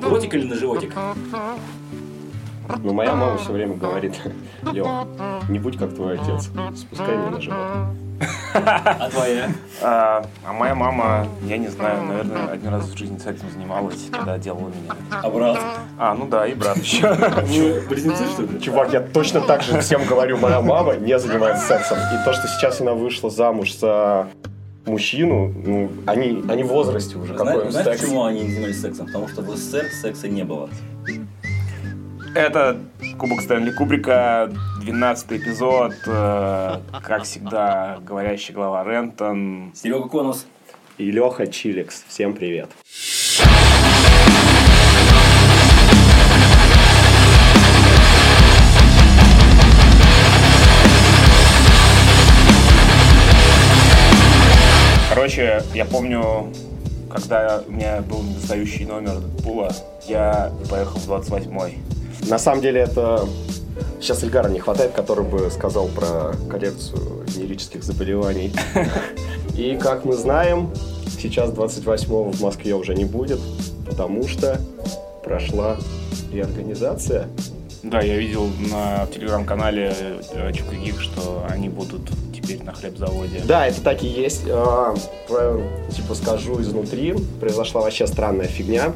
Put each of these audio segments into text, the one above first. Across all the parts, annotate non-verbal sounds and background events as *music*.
В ротик или на животик? Ну, моя мама все время говорит, *laughs* Лё, не будь как твой отец, спускай меня на живот. А твоя? А, а моя мама, я не знаю, наверное, один раз в жизни сексом занималась, когда делала меня. А брат? А, ну да, и брат еще. Вы близнецы, что ли? Чувак, я точно так же всем говорю, моя мама не занимается сексом. И то, что сейчас она вышла замуж за мужчину, ну, они, они в возрасте уже, какой Знаешь, он знаешь, секс. почему они не занимались сексом? Потому что в СССР секса не было. Это Кубок Стэнли Кубрика, 12 эпизод, э, как всегда, говорящий глава Рентон. Серега Конус. И Леха Чиликс. Всем привет. Короче, я помню, когда у меня был недостающий номер Пула, я поехал в 28-й. На самом деле это... Сейчас Эльгара не хватает, который бы сказал про коллекцию венерических заболеваний. И, как мы знаем, сейчас 28-го в Москве уже не будет, потому что прошла реорганизация. Да, я видел на телеграм-канале э, Чукагик, что они будут теперь на хлебзаводе. Да, это так и есть. А, Типа скажу изнутри, произошла вообще странная фигня.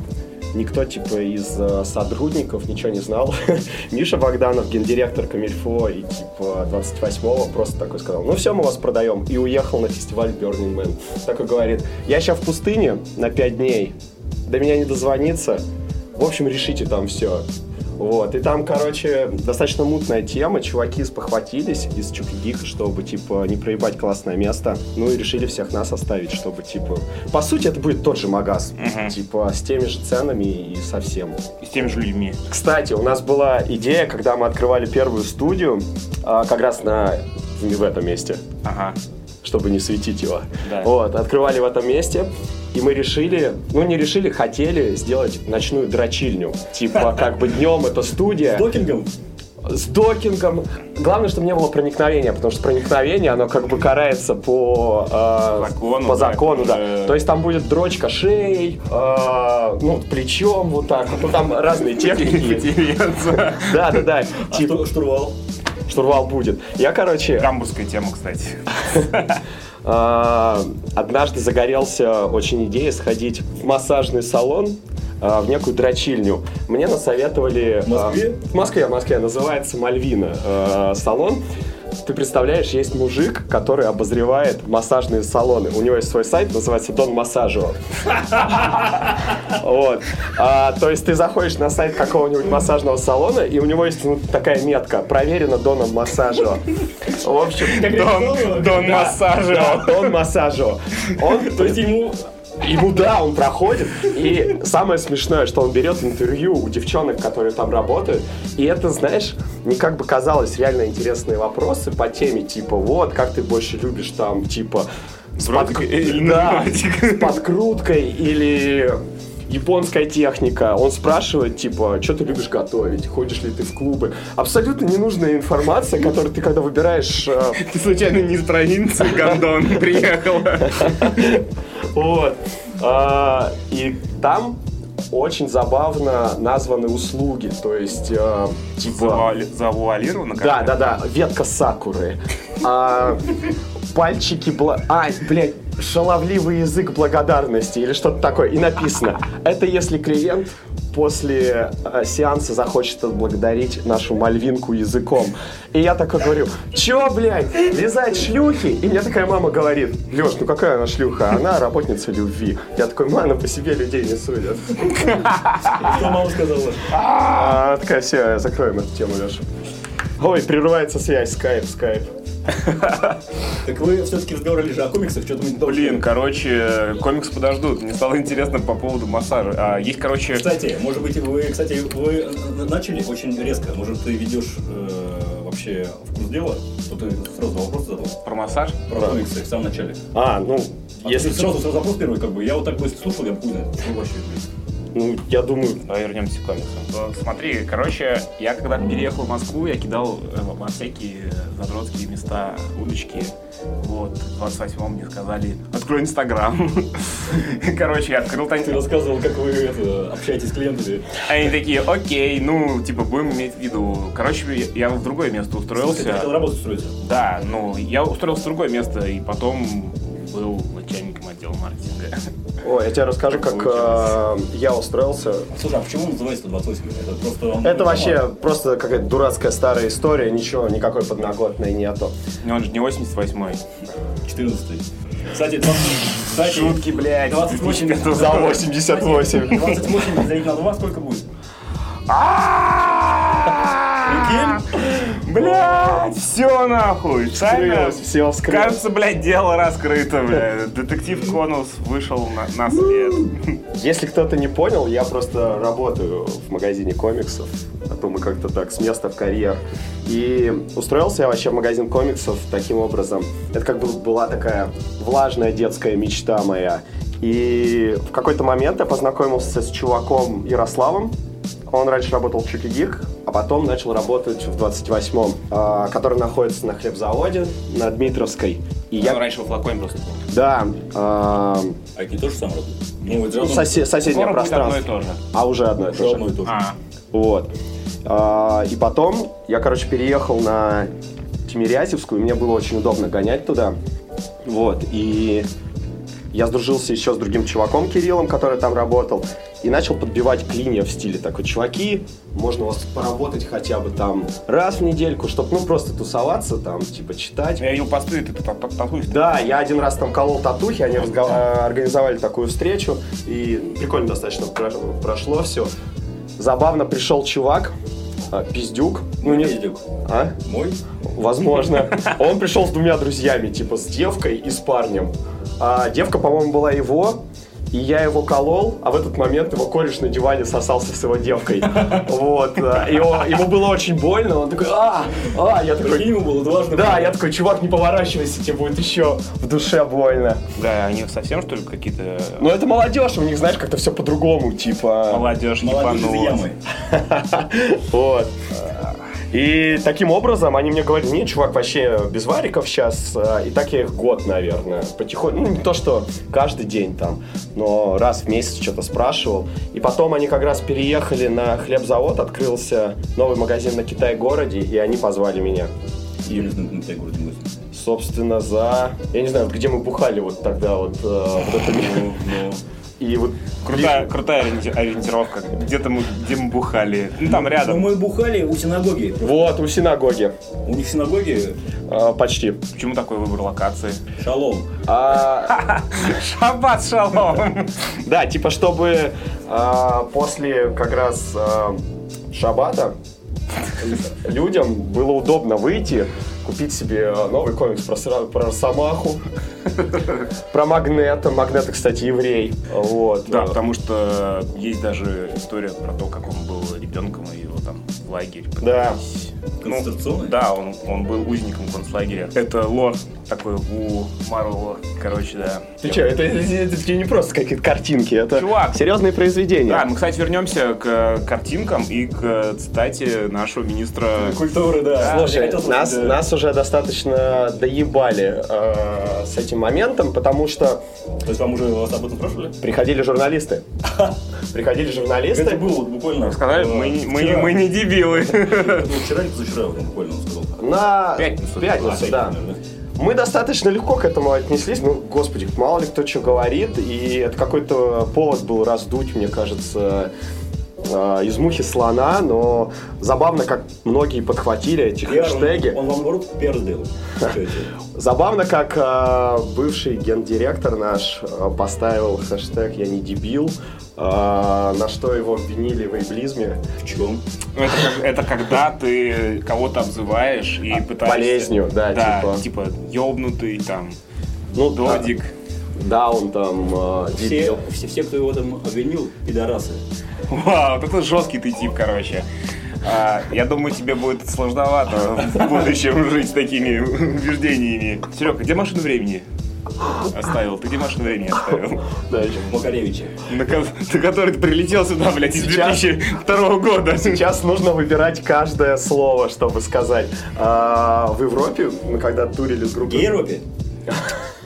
Никто типа из э, сотрудников ничего не знал. *laughs* Миша Богданов, гендиректор Камильфо, и типа 28-го просто такой сказал, ну все, мы вас продаем. И уехал на фестиваль Burning Man. Такой говорит, я сейчас в пустыне на 5 дней, до меня не дозвониться. В общем, решите там все. Вот, и там, короче, достаточно мутная тема, чуваки спохватились из Чукигиха, чтобы, типа, не проебать классное место, ну и решили всех нас оставить, чтобы, типа, по сути, это будет тот же магаз, Мгм. типа, с теми же ценами и совсем. И с теми же людьми. Кстати, у нас была идея, когда мы открывали первую студию, а, как раз на в этом месте, Ага. чтобы не светить его. Да. Вот, открывали в этом месте, и мы решили, ну не решили, хотели сделать ночную дрочильню. Типа, как бы днем это студия. Докингом? с докингом. Главное, чтобы не было проникновения, потому что проникновение, оно как бы карается по, э, Закону, по да, закону, да. уже- То есть там будет дрочка шеей, э, ну, плечом вот так. Ну, там разные техники. *laughs* Да, да, да. А штур- штурвал? штурвал будет. Я, короче, Гамбургская тема, кстати. *laughs* А, однажды загорелся очень идеей сходить в массажный салон, а, в некую дрочильню. Мне насоветовали... В Москве? а, В Москве, в Москве. Называется Мальвина салон. Ты представляешь, есть мужик, который обозревает массажные салоны. У него есть свой сайт, называется Дон Массажио. *laughs* Вот. А, то есть ты заходишь на сайт какого-нибудь массажного салона, и у него есть ну, такая метка «Проверено Доном Массажио». В общем, Дон, Массажио. Дон Массажио. Он, То есть ему... ему, да, он проходит. И самое смешное, что он берет интервью у девчонок, которые там работают. И это, знаешь, не как бы казалось реально интересные вопросы по теме, типа, вот, как ты больше любишь там, типа, с, подк- или да, *laughs* с подкруткой или японская техника. Он спрашивает, типа, что ты любишь готовить, ходишь ли ты в клубы. Абсолютно ненужная информация, которую ты когда выбираешь э, *laughs* Ты случайно не из провинции, Гондон, *laughs* приехал? *laughs* Вот. А, И там очень забавно названы услуги, то есть э, типа... Завуали- Завуалировано Да, да, да, ветка сакуры. А, пальчики, бла... а, блядь, шаловливый язык благодарности или что-то такое. И написано, это если клиент после э, сеанса захочет отблагодарить нашу мальвинку языком. И я такой говорю, чё, блядь, лизать шлюхи? И мне такая мама говорит, Леш, ну какая она шлюха? Она работница любви. Я такой, мама, по себе людей не судят. Что мама сказала? А, такая, все, закроем эту тему, Леша. Ой, прерывается связь, скайп, скайп. *laughs* Так вы все-таки разговаривали же о комиксах, что-то мы не Блин, короче, комикс подождут. Мне стало интересно по поводу массажа. А, есть, короче, Кстати, может быть, вы, кстати, вы начали очень резко. Может, ты ведешь э, вообще в курс дела? Что ты сразу вопрос задал? про массаж. Про комиксы в самом начале. А, ну, А если... ты сразу, сразу вопрос первый, как бы. Я вот так бы слушал, я бы хуй вообще, блин. Ну, я думаю, Давай вернемся к комиксам. Ну, Смотри, короче, я когда переехал в Москву, я кидал э, во всякие задротские места удочки. Вот, в 28-м мне сказали, открой Инстаграм. *laughs* Короче, я открыл. Ты рассказывал, как вы это, общаетесь с клиентами. Они такие, окей, ну, типа, будем иметь в виду. Короче, я в другое место Ты устроился. хотел работать устроиться. Да, ну, я устроился в другое место, и потом был начальником отдела маркетинга. Ой, я тебе расскажу, как э, я устроился. Слушай, а почему он называется 28? Это просто... он- Это вообще просто какая-то дурацкая старая история, ничего, никакой подноготной нету. Но он же не 88-й. 14 Кстати, 20, кстати, Шутки, блядь. 28 2005 *laughs* За 88. 28 разделить на 2 сколько будет? Блять, все нахуй. Тайна. Все вскрылось. Кажется, блядь, дело раскрыто, блядь. Детектив Конус вышел на, на свет. Если кто-то не понял, я просто работаю в магазине комиксов. А то мы как-то так с места в карьер. И устроился я вообще в магазин комиксов таким образом. Это как бы была такая влажная детская мечта моя. И в какой-то момент я познакомился с чуваком Ярославом. Он раньше работал в Чуки Гик, а потом начал работать в 28-м, а, который находится на хлебзаводе на Дмитровской. И Я я, раньше в флаконе просто был. да, а, А это не то же самое? Ну, это ну, же сосе- соседнее Скоро будет одно и пространство. то же. А уже одно и Уже то же. одно и то же. А, Вот. А, и потом я, короче, переехал на Тимирязевскую, и мне было очень удобно гонять туда. Вот. И я сдружился еще с другим чуваком Кириллом, который там работал, и начал подбивать клинья в стиле такой, чуваки, можно у вас поработать хотя бы там раз в недельку, чтобы, ну, просто тусоваться там, типа, читать. я видел посты, ты тут татуешь. Да, я один раз там колол татухи, они э, организовали такую встречу, и прикольно достаточно про- прошло все. Забавно пришел чувак, э, пиздюк, ну не... Пиздюк. А? Мой? Возможно. Он пришел с двумя друзьями, типа с девкой и с парнем. А девка, по-моему, была его, и я его колол, а в этот момент его кореш на диване сосался с его девкой. *laughs* Вот. э, И он- ему было очень больно, он такой, а, а, я такой, ему было дважды. да, я такой, чувак, не поворачивайся, тебе будет еще в душе больно. Да, они совсем, что ли, какие-то Но это молодежь, у них, знаешь, как-то все по-другому, типа. молодежь Молодежь из ебанулась. ямы. *laughs* Вот. И таким образом они мне говорят, не, чувак, вообще без вариков сейчас. И так я их год, наверное, потихоньку. Ну, не то, что каждый день там, но раз в месяц что-то спрашивал. И потом они как раз переехали на хлебзавод, открылся новый магазин на Китай-городе, и они позвали меня. И. Собственно, за... Я не знаю, где мы бухали вот тогда вот, э, вот это... Ну, И вот... Крутая, крутая ориенти- ориентировка. Где-то мы, где мы бухали. Ну, там Ну, рядом. мы бухали у синагоги. Вот, у синагоги. У них синагоги Э, почти. Почему такой выбор локации? шалом. А, *laughs* Шаббат шалом! *laughs* Да, типа, чтобы а, после как раз а, шабата *laughs* людям было удобно выйти, купить себе а, новый комикс про, про Росомаху, про Магнета. Магнета, кстати, еврей. Вот. Да, потому что есть даже история про то, как он был ребенком и его там в лагерь Да. Ну, Концентрационный? да, он, он был узником концлагеря. Это лор такой у Марвела, короче, да. Ты что, это, это- это тебе не просто какие-то картинки, это Чувак. серьезные произведения. Да, мы, кстати, вернемся к картинкам и к цитате нашего министра. Культуры, да. Слушай, хотел сказать, нас, да. нас уже достаточно доебали э, с этим моментом, потому что То есть вам уже вас об этом спрашивали? приходили журналисты. *laughs* Приходили журналисты. Это было буквально... Сказали, э, мы, не- мы, не- вчера. мы не дебилы. Было *laughs* вчера или позавчера, буквально он сказал. На Пятницу. пятницу, А, да. Мы достаточно легко к этому отнеслись. Ну, господи, мало ли кто что говорит. И это какой-то повод был раздуть, мне кажется, э, из мухи слона. Но забавно, как многие подхватили эти он- хэштеги. Он вам наоборот это? Забавно, как э, бывший гендиректор наш э, поставил хэштег «Я не дебил», э, на что его обвинили в эйблизме. В чем? Это, как- это когда ты кого-то обзываешь и пытаешься... болезнью, да, да, типа. типа ёбнутый, там, Ну, да, додик. Даун там, э, Все, дебил. все, все, кто его там обвинил, пидорасы. Вау, вот это жесткий ты тип, короче. А, я думаю, тебе будет сложновато в будущем жить с такими убеждениями. Серега, где машина времени? оставил. Ты где машину времени оставил? Да, еще. Макаревича. На, ко- на который ты прилетел сюда, блядь, из Сейчас. 2002 года. Сейчас нужно выбирать каждое слово, чтобы сказать. А, в Европе, мы когда турили с В группой... Европе.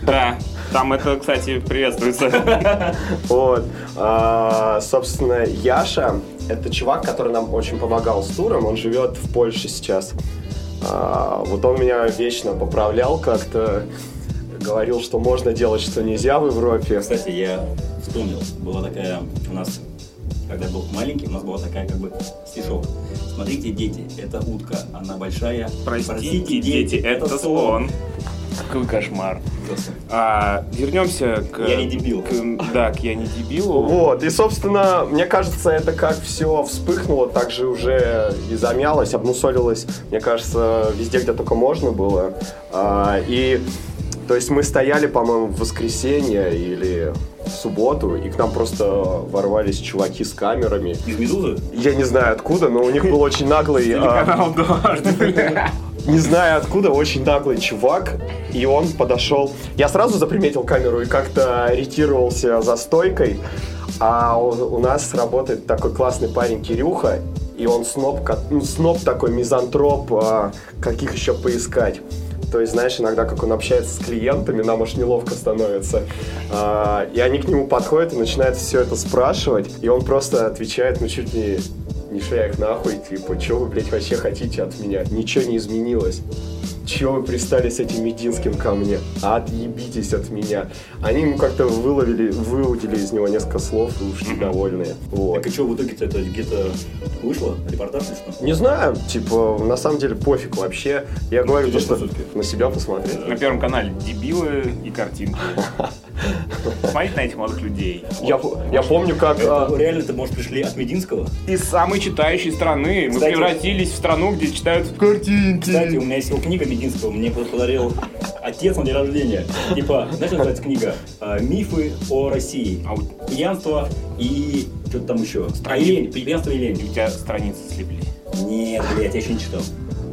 Да, там это, кстати, приветствуется. *laughs* Вот. А, собственно, Яша — это чувак, который нам очень помогал с туром. Он живет в Польше сейчас. А, вот он меня вечно поправлял как-то. Говорил, что можно делать, что нельзя в Европе. Кстати, я вспомнил, была такая у нас, когда я был маленький, у нас была такая как бы стишок. Смотрите, дети, это утка, она большая. Простите, дети, это слон. Какой кошмар. А, вернемся к... Я не дебил. к- да, к я не дебилу. Вот, и, собственно, мне кажется, это как все вспыхнуло, так же уже и замялось, обмусолилось, мне кажется, везде, где только можно было. А, и, то есть мы стояли, по-моему, в воскресенье или в субботу, и к нам просто ворвались чуваки с камерами. Из Медузы? Я не знаю откуда, но у них был очень наглый... не знаю откуда, очень наглый чувак, и он подошел. Я сразу заприметил камеру и как-то ориентировался за стойкой, а у, у нас работает такой классный парень Кирюха, и он сноб, ну, сноб такой, мизантроп, а, каких еще поискать. То есть, знаешь, иногда, как он общается с клиентами, нам аж неловко становится. А, и они к нему подходят и начинают все это спрашивать, и он просто отвечает, ну, чуть ли не шля их нахуй, типа, что вы, блядь, вообще хотите от меня? Ничего не изменилось. Чего вы пристали с этим Мединским ко мне? Отъебитесь от меня. Они ему как-то выловили, выудили из него несколько слов и ушли довольные. Вот. Так и что, в итоге-то это где-то вышло? Репортаж или что? Не знаю, типа, на самом деле пофиг вообще. Я говорю, то, что на себя посмотреть. На Первом канале дебилы и картинки. *laughs* Смотрите на этих молодых людей. Я, я помню, как... Это а, реально-то, может, пришли от Мединского? Из самой читающей страны мы Кстати- превратились в страну, где читают картинки. Кстати, у меня есть его книга Мединского, мне подарил отец на день рождения. Типа, знаешь, как называется книга? А, Мифы о России. А Пьянство и что-то там еще. Страни- А, лень, пьянство и И лень. у тебя страницы слиплись. Нет, блядь, я еще не читал.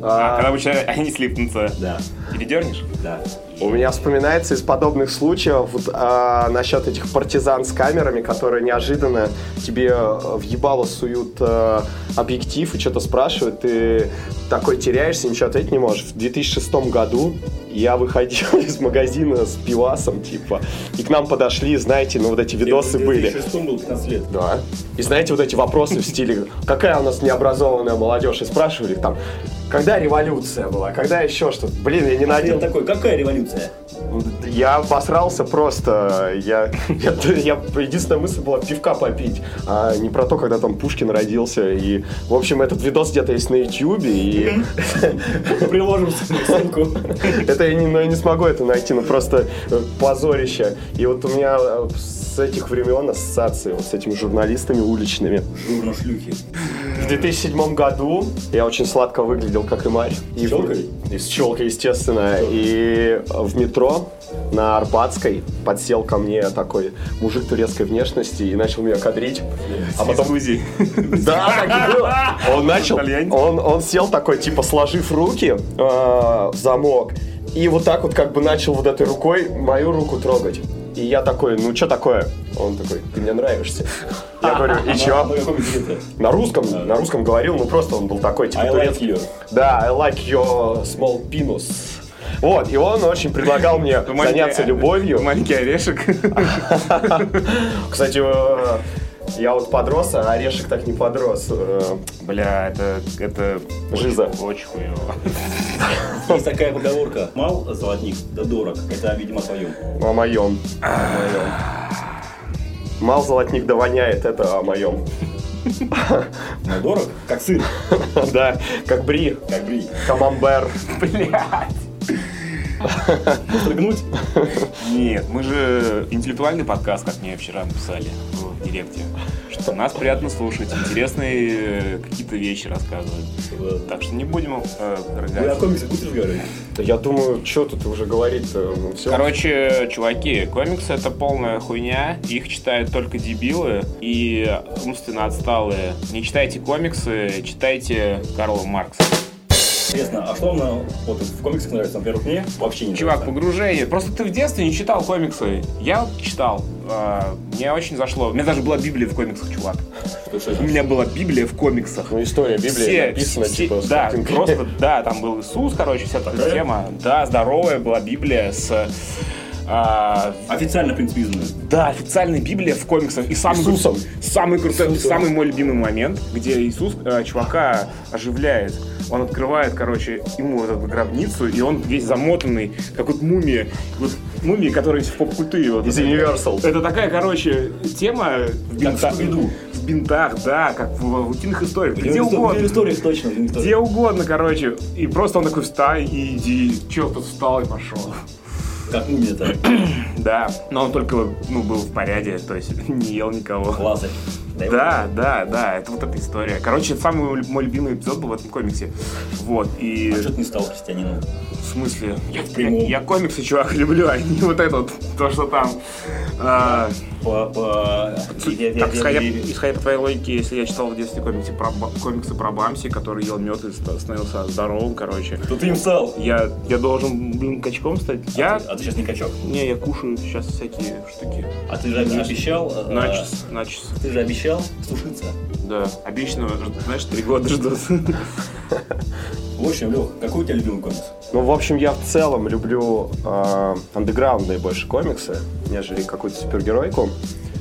А, а, когда тебя *laughs* они слипнутся, Да, передернешь? да. У меня вспоминается из подобных случаев вот, а, насчет этих партизан с камерами, которые неожиданно тебе э, в ебало суют э, объектив и что-то спрашивают, ты такой теряешься, ничего ответить не можешь. В 2006 году я выходил *laughs* из магазина с пивасом, типа, и к нам подошли, знаете, ну вот эти видосы Я в были. 2006 был 15 лет. Да. И знаете, вот эти вопросы в стиле, какая у нас необразованная молодежь, и спрашивали там, когда революция была, когда еще что-то. Блин, я не Я надел. такой, какая революция? Я обосрался просто. Я, я, я- единственная мысль была пивка попить, а не про то, когда там Пушкин родился. И, в общем, этот видос где-то есть на Ютьюбе, и Приложим ссылку. *laughs* это я не, ну, я не смогу это найти, ну просто э, позорище. И вот у меня э, с этих времен ассоциации вот с этими журналистами уличными. Журно шлюхи. В 2007 году я очень сладко выглядел, как и Марь. И в- челкой? И с челкой, естественно. И в метро на Арбатской подсел ко мне такой мужик турецкой внешности и начал меня кадрить. А потом... Да, так и было. Он начал, он, он сел такой, типа, сложив руки э, в замок, и вот так вот как бы начал вот этой рукой мою руку трогать. И я такой, ну что такое? Он такой, ты мне нравишься. Я говорю, и чё? На русском, на русском говорил, ну просто он был такой, типа, турецкий. Да, I like your small penis. Вот, и он очень предлагал мне заняться любовью. Маленький орешек. *laughs* Кстати, э, я вот подрос, а орешек так не подрос. Э, Бля, это, это Жиза. очень, хуево. Есть такая поговорка. Мал золотник, да дорог. Это, видимо, о твоем. О моем. О моем. Мал золотник да воняет, это о моем. Но дорог, как сыр, Да, как бри, как бри. камамбер. Блядь. Стрыгнуть? Нет, мы же интеллектуальный подкаст, как мне вчера написали в директе. Что нас приятно слушать, интересные какие-то вещи рассказывают. Так что не будем э, Вы о рыгать. комиксах будете разговаривать? Я думаю, что тут уже говорить-то, ну, все. Короче, чуваки, комиксы это полная хуйня, их читают только дебилы и умственно отсталые. Не читайте комиксы, читайте Карла Маркса. Интересно, а что вам вот, в комиксах нравится? Например, мне вообще не Чувак, нравится. погружение. Просто ты в детстве не читал комиксы. Я вот читал. А, Мне очень зашло. У меня даже была Библия в комиксах, чувак. У меня была Библия в комиксах. Ну, история Библии Все, написана, все- типа, да, просто, да, там был Иисус, короче, вся эта Такая? тема. Да, здоровая была Библия с... а, Официально, в принципе, изданную. да, официальная Библия в комиксах. И самый, Иисусом. самый крутой, Иисусом. самый мой любимый момент, где Иисус э, чувака оживляет. Он открывает, короче, ему вот эту гробницу, и он весь замотанный, как вот мумия. Вот мумии, которые в поп-культуре. Вот. Из Universal. Это такая, короче, тема в, Как в бинтах, да, как в, в утиных историях, где В угодно. историях точно. в историях. Где угодно, короче. И просто он такой, встань и иди. Че, тут встал и пошел. Как мумия-то. *clears throat* Да, но он только ну, был в порядке, то есть *laughs* не ел никого. Лазарь. Дай Да, да, да, это вот эта история. Короче, это самый мой- любимый эпизод был в этом комиксе. Вот, и... А что ты не стал христианином? В смысле? Я, я- я комиксы, чувак, *laughs* люблю, а не вот это вот, то, что там... а, По, по... я- я- так, я- исходя, я- исходя по твоей логике, если я читал в детстве комиксы про, комиксы про Бамси, который ел мед и ста- становился здоровым, короче, Кто ты им стал? я, я должен, блин, качком стать? Я... А ты, а ты сейчас не качок. Не, я кушаю сейчас всякие штуки. А ты же обещал... э, Начес, начес. Ты же обещал сушиться. Да, обычно, знаешь, три года ждут. *laughs* В общем, Лех, какой у тебя любимый комикс? Ну, в общем, я в целом люблю э, андеграундные больше комиксы, нежели какую-то супергеройку.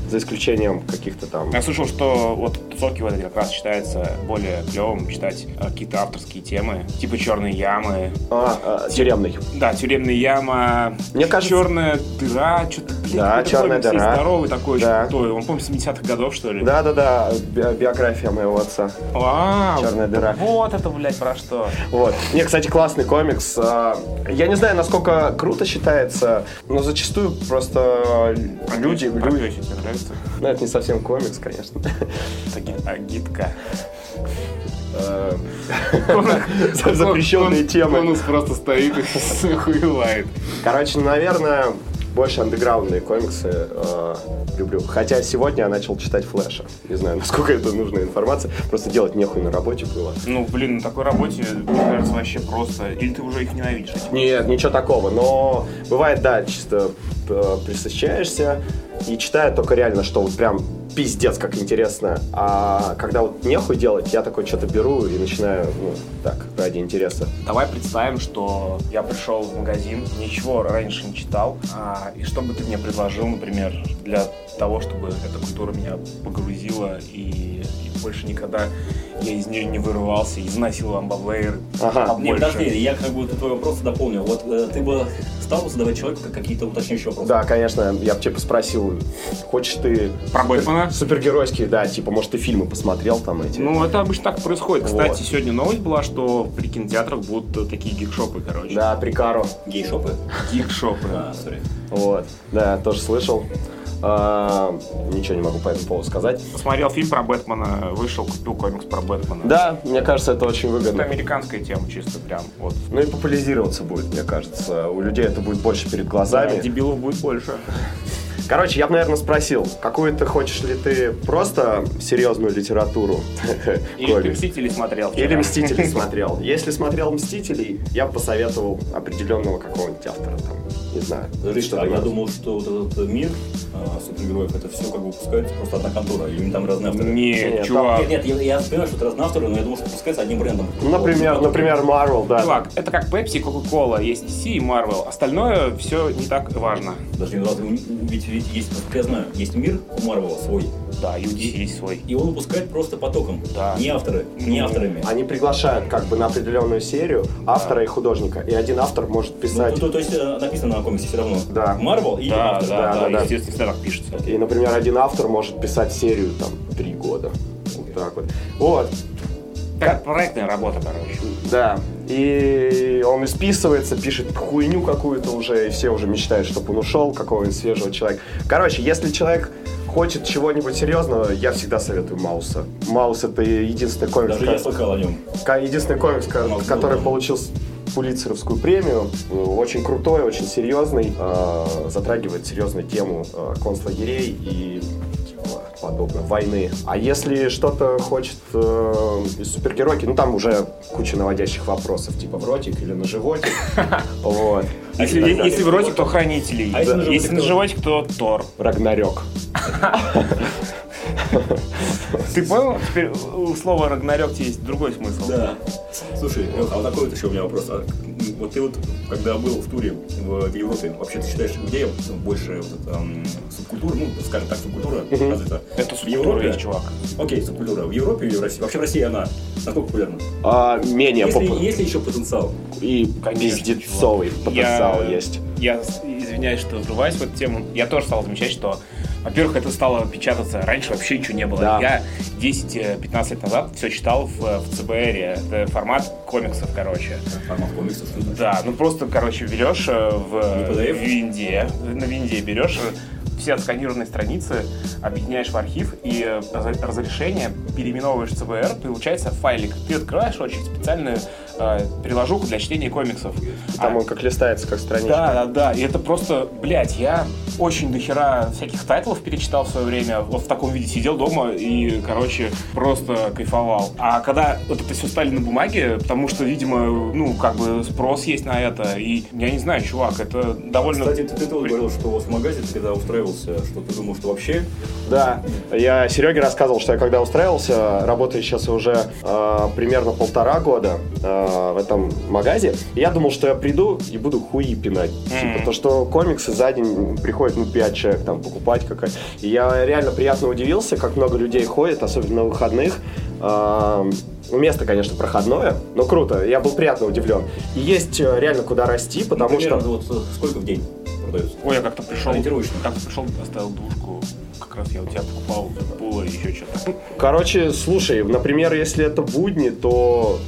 За исключением каких-то там... Я слышал, что вот в тусовке вот этой как раз считается более клевым читать э, какие-то авторские темы, типа черные ямы. А, э, тюремный. Да, тюремная яма. Мне кажется- Черная дыра, что-то, Да, «Черная дыра». здоровый такой, Да. очень крутой. Он, помню, 70-х годов, что ли? Да-да-да, би- биография моего отца. А, «Черная дыра». Вот это, блядь, про что. Вот. Не, кстати, классный комикс. А, Я не знаю, насколько круто считается, но зачастую просто люди... Про люди... нравится? Ну, это не совсем комикс, конечно. Это ги- гидка. Запрещенные темы. Конус просто стоит и *laughs* хуевает. Короче, наверное, больше андеграундные комиксы э, люблю. Хотя сегодня я начал читать Флэша. Не знаю, *laughs* насколько это нужная информация. Просто делать нехуй на работе было. Ну, блин, на такой работе, мне кажется, вообще просто. Или ты уже их ненавидишь? Нет, ничего такого. Но бывает, да, чисто э, присыщаешься и читаю только реально, что вот прям пиздец как интересно. А когда вот нехуй делать, я такой что-то беру и начинаю, ну, так, ради интереса. Давай представим, что я пришел в магазин, ничего раньше не читал, а, и что бы ты мне предложил, например, для того, чтобы эта культура меня погрузила и, и больше никогда я из нее не вырывался, и заносил вам баблеер Ага. побольше. Не, подожди, я как бы твой вопрос дополню. Вот э, ты бы стал задавать человеку как- какие-то уточняющие вопросы? Да, конечно, я бы типа спросил, хочешь ты Про Бэтмена? супергеройские, да, типа, может, ты фильмы посмотрел там эти? Ну, это обычно так происходит. Кстати, Вот. сегодня новость была, что при кинотеатрах будут э, такие гик-шопы, короче. Да, Прикаро. Гей-шопы? Гик-шопы. А, сори. Вот, да, тоже слышал. А, ничего не могу по этому поводу сказать. Посмотрел фильм про Бэтмена, вышел, купил комикс про Бэтмена. Да, мне кажется, это очень Это выгодно. американская тема, чисто прям. Вот. Ну и популяризироваться будет, мне кажется. У людей это будет больше перед Да, глазами. дебилов будет больше. *laughs* Короче, я бы, наверное, спросил, какую ты хочешь ли ты просто серьезную литературу? *laughs* Или ты? Мстители смотрел вчера? Или Мстителей *laughs* смотрел. Если смотрел Мстителей, я бы посоветовал определенного какого-нибудь автора там. Не знаю. Подожди, что а я думал, что вот этот мир а, супергероев, это все как бы выпускается просто одна контора, или там разные авторы? Нет, Нет, чувак. Нет, нет, я, я понимаю, что это разные авторы, но я думал, что выпускается одним брендом. Ну, например, Вот, например, Marvel, да. Чувак, это как Pepsi, Coca-Cola, есть DC и Marvel. Остальное все не так важно. Подожди, ну разве ведь, ведь есть, я знаю, есть мир у Марвела свой, Да, и у DC есть свой. и он выпускает просто потоком. Да. Не авторы, не Ну, авторами. Они приглашают как бы на определенную серию автора и художника. И один автор может Ну, писать. то, то есть э, написано на комиксе все равно. Да. Марвел и Да, автор. да, да, да, да. естественно, всегда так пишется. И, например, один автор может писать серию там три года. Вот так вот. Вот, Как проектная работа, короче. да. И он исписывается, пишет хуйню какую-то уже, и все уже мечтают, чтобы он ушел, какого-нибудь свежего человека. Короче, если человек хочет чего-нибудь серьезного, я всегда советую Мауса. Маус это единственный комикс, Даже я ко- слыхал о нем. единственный комикс, ко- Маус который был, да. Пулитцеровскую премию. Очень крутой, очень серьезный, э, затрагивает серьезную тему э, концлагерей и типа, подобное, войны. А если что-то хочет э, из супергеройки, ну там уже куча наводящих вопросов, типа в ротик или на животик. *laughs* Вот. Если, далее. если в ротик, то хранителей. А если на животик, если на то- животик, то Тор. Рагнарёк. *laughs* Ты понял? Теперь у слова Рагнарёк тебе есть другой смысл. Да. Слушай, а вот такой вот еще у меня вопрос. А, вот ты вот, когда был в туре в, Европе, вообще ты считаешь, где больше вот эта, м, субкультура, ну, скажем так, субкультура развита? Это В субкультура Европе? есть, чувак. Окей, субкультура. В Европе или в России? Вообще в России она насколько популярна? А, менее Если, поп- есть ли еще потенциал? и пиздецовый потенциал Я- есть. Я извиняюсь, что врываюсь в эту тему. Я тоже стал замечать, что, во-первых, это стало печататься. Раньше вообще ничего не было. Да. Я 10-15 лет назад все читал в, в ЦБР. Это формат комиксов, короче. Формат комиксов? Да, ну просто, короче, берешь э, в, в Винде, на Винде берешь э, все отсканированные страницы, объединяешь в архив и э, раз- разрешение переименовываешь в CBR, получается файлик. Ты открываешь очень специальную э, приложуху для чтения комиксов. Там А- он как листается, как страничка. да, да, да. И это просто, блядь, я очень дохера всяких тайтлов перечитал в свое время. Вот в таком виде сидел дома и, короче, просто кайфовал. А когда вот это все стали на бумаге, потому что, видимо, ну, как бы спрос есть на это. И я не знаю, чувак, это довольно... Кстати, ты, ты тоже говорил, что у вас в магазе, когда устраивался, что ты думал, что вообще Да, я Сереге рассказывал, что я когда устраивался, работаю сейчас уже э, примерно полтора года э, в этом магазе, я думал, что я приду и буду хуи пинать. Типа то, что комиксы за день приходит, ну, пять человек там покупать какая И я реально приятно удивился, как много людей ходит, особенно на выходных. Э, ну, место, конечно, проходное, но круто, я был приятно удивлен. И есть э, реально куда расти, потому ну, примерно, что... вот э, сколько в день продается? Ой, я как-то пришел... Ориентировочно. Как-то пришел, оставил двушку. Как раз я у тебя покупал Дэдпула и еще что-то. Короче, слушай, например, если это будни, то,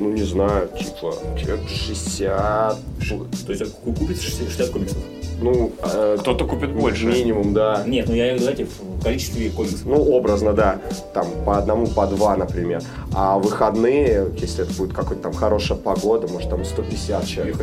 ну, не знаю, типа, человек 60, То есть ку- купить 60 60 комиксов? Ну, э, Кто-то купит больше. минимум, да. Нет, ну я имею в виду, знаете, в количестве комиксов. Ну, образно, да. Там по одному, по два, например. А выходные, если это будет какая-то там хорошая погода, может там 150 человек.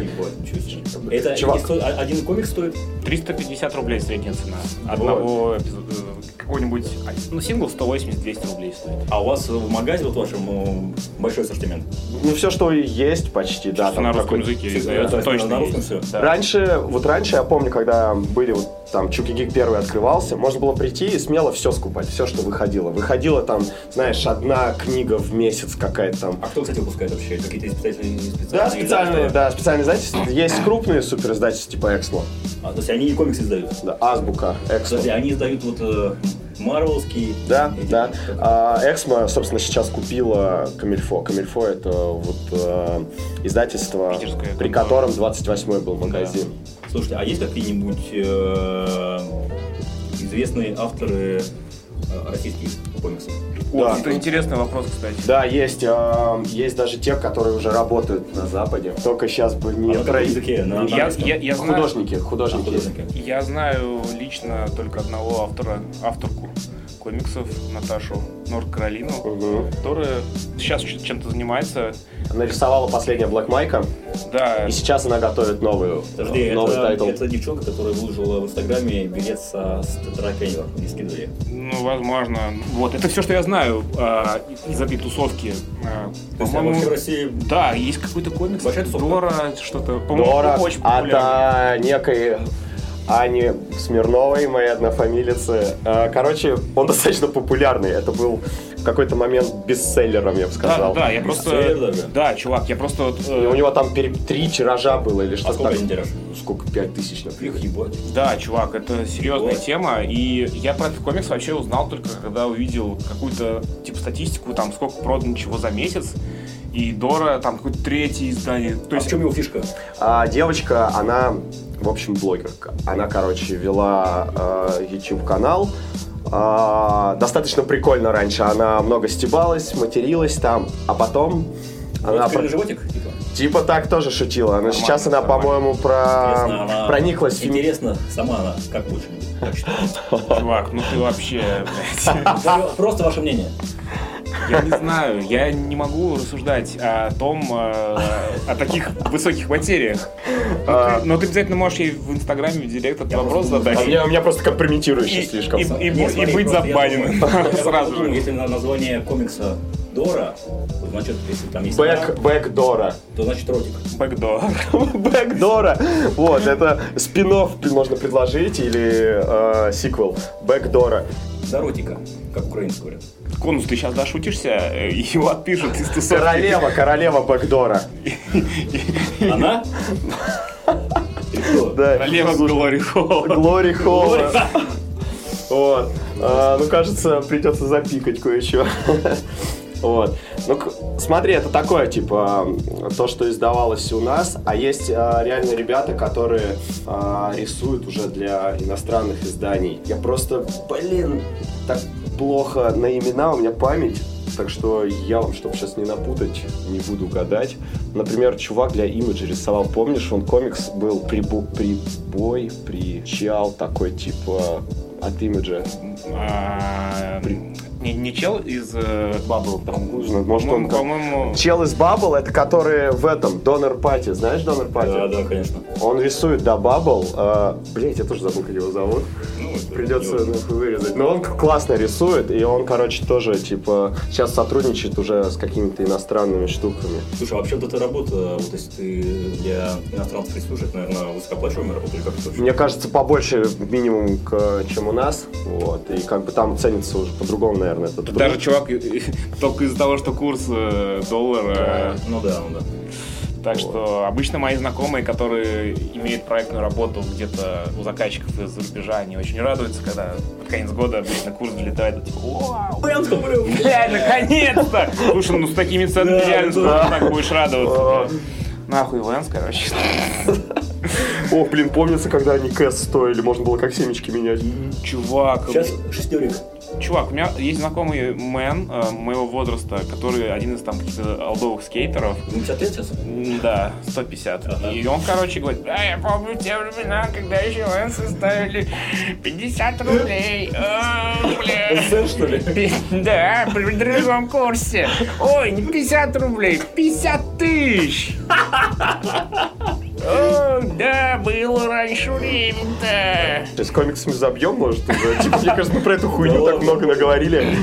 Это Чувак. а- один комикс стоит? 350 рублей средняя цена. Одного эпизода, э, какой-нибудь... Ну, сингл 180-200 рублей стоит. А у вас в магазе вот вашем э, большой ассортимент? Ну, все, что есть почти, да. Там на русском языке издается, точно на русском? Да. Раньше, вот раньше я помню, когда были вот там Чуки Гик первый открывался, можно было прийти и смело все скупать, все, что выходило. Выходила там, знаешь, одна книга в месяц какая-то там. А кто, кстати, выпускает вообще? Какие-то специальные, специальные Да, специальные, издательства? да, специальные издательства. Есть крупные супер издательства типа Эксмо, А, то есть они и комиксы издают? да, Азбука, Эксмо. Кстати, они издают вот э, Марвелские. Да, эти, да. А, Эксмо, собственно, сейчас купила Камильфо. Камильфо это вот э, издательство, Питерское при котором 28-й был магазин. Слушайте, а есть какие-нибудь э, известные авторы э, российских комиксов? О, Да. это интересный вопрос, кстати. Да, есть, э, есть даже те, которые уже работают на Западе. Только сейчас бы не А каком языке? На- Я, я, я знаю, художники, художники. А, художники. я знаю лично только одного автора, авторку комиксов, Наташу Норд-Каролину, Мгм. которая сейчас чем-то занимается. Нарисовала последняя Black Майка, Да, и сейчас она готовит новую, Подожди, новый это, тайтл. это девчонка, которая выложила в Инстаграме билет со с тетракенера. Не скидывали. ну, возможно. Вот, это все, что я знаю а, из этой тусовки. А, То есть а в России Да, есть какой-то комикс. Дора, что-то. По-моему, Дора очень популярный. от некой Ани Смирновой, моей однофамилицы. Э, Короче, он *laughs* достаточно популярный. Это был в какой-то момент бестселлером, я бы сказал. да, да, я просто... Да, чувак, я просто... вот, И э, у него там пере- три тиража было или А что-то сколько так. Сколько? Пять тысяч, например. Их ебать. Да, чувак, это серьезная Вот. тема, и я про этот комикс вообще узнал только когда увидел какую-то типа статистику, там сколько продано чего за месяц, и Дора там какое-то третье издание. То А есть в чем его фишка? А девочка, она, в общем, блогерка. Она, короче, вела э, YouTube-канал. А, достаточно прикольно раньше. Она много стебалась, материлась там, а потом... Она про- животик? Типа? Типа так тоже шутила. Но Нормально, сейчас она, по-моему, про... Она- прониклась Интересно, сама она как считаешь? чувак, ну ты вообще, Просто ваше мнение. Я не знаю, я не могу рассуждать о том, э, о таких высоких материях. Но ты, но ты обязательно можешь ей в Инстаграме, в директ этот вопрос задать. А у меня просто компрометирующий слишком. и- быть забаненным *laughs* сразу же. Если на название комикса Дора, то значит, если там есть Бэк, «Дора», бэкдора. то значит ротик. Бэкдор. Бэкдора. *laughs* Вот, это спин можно предложить или э, сиквел. Бэкдора. До ротика, как украинцы говорят. Конус, ты сейчас дошутишься, э, его отпишут из тусовки. Королева, королева Бэкдора. Она? Да. Королева Глори Холл. Глори Холл. Вот. А, ну, кажется, придется запикать кое-что. Вот. Ну, смотри, это такое, типа, то, что издавалось у нас, а есть а, реально ребята, которые а, рисуют уже для иностранных изданий. Я просто, блин, так плохо на имена, у меня память. Так что я вам, чтобы сейчас не напутать, не буду гадать. Например, чувак для имиджа рисовал, помнишь, он комикс был прибо- прибой, причал такой, типа, от имиджа. А, Не не чел из Бабл? Нужно, может, он По-моему, Чел из Bubble, это который в этом, Донор Пати, знаешь Донор Пати? Да, да, конечно. Он рисует, да, Bubble. А, блять, я тоже забыл, как его зовут. Ну, Придется нахуй вырезать. Но он классно рисует, и он, короче, тоже, типа, сейчас сотрудничает уже с какими-то иностранными штуками. Слушай, а вообще вот эта работа, вот если ты для иностранцев рисуешь, это, наверное, высокооплачиваемая работа или как это вообще? Мне кажется, побольше минимум, к- чем у нас. Вот. И как бы там ценится уже по-другому, наверное, этот труд. даже чувак э, только из-за того, что курс э, доллара. Ну да, ну да. Так что обычно мои знакомые, которые имеют проектную работу где-то у заказчиков из-за рубежа, они очень радуются, когда под конец года на курс залетает, и типа, вау, Я говорю, бля, наконец-то! Слушай, ну с такими ценами реально так будешь радоваться. Нахуй Лэнс, короче. О, блин, помнится, когда они кэс стоили, можно было как семечки менять. Чувак, Сейчас шестерик. Чувак, у меня есть знакомый мэн э, моего возраста, который один из там каких-то алдовых скейтеров. Ему 50 лет сейчас? М, Да, 150. Ага. И он, короче, говорит, да, я помню те времена, когда еще лэнсы ставили 50 рублей. О, что ли? Да, при другом курсе. Ой, не 50 рублей, 50 тысяч. *laughs* О, да, было раньше время-то. С комиксами забьем, может, уже. Типа, мне кажется, мы про эту хуйню так много наговорили.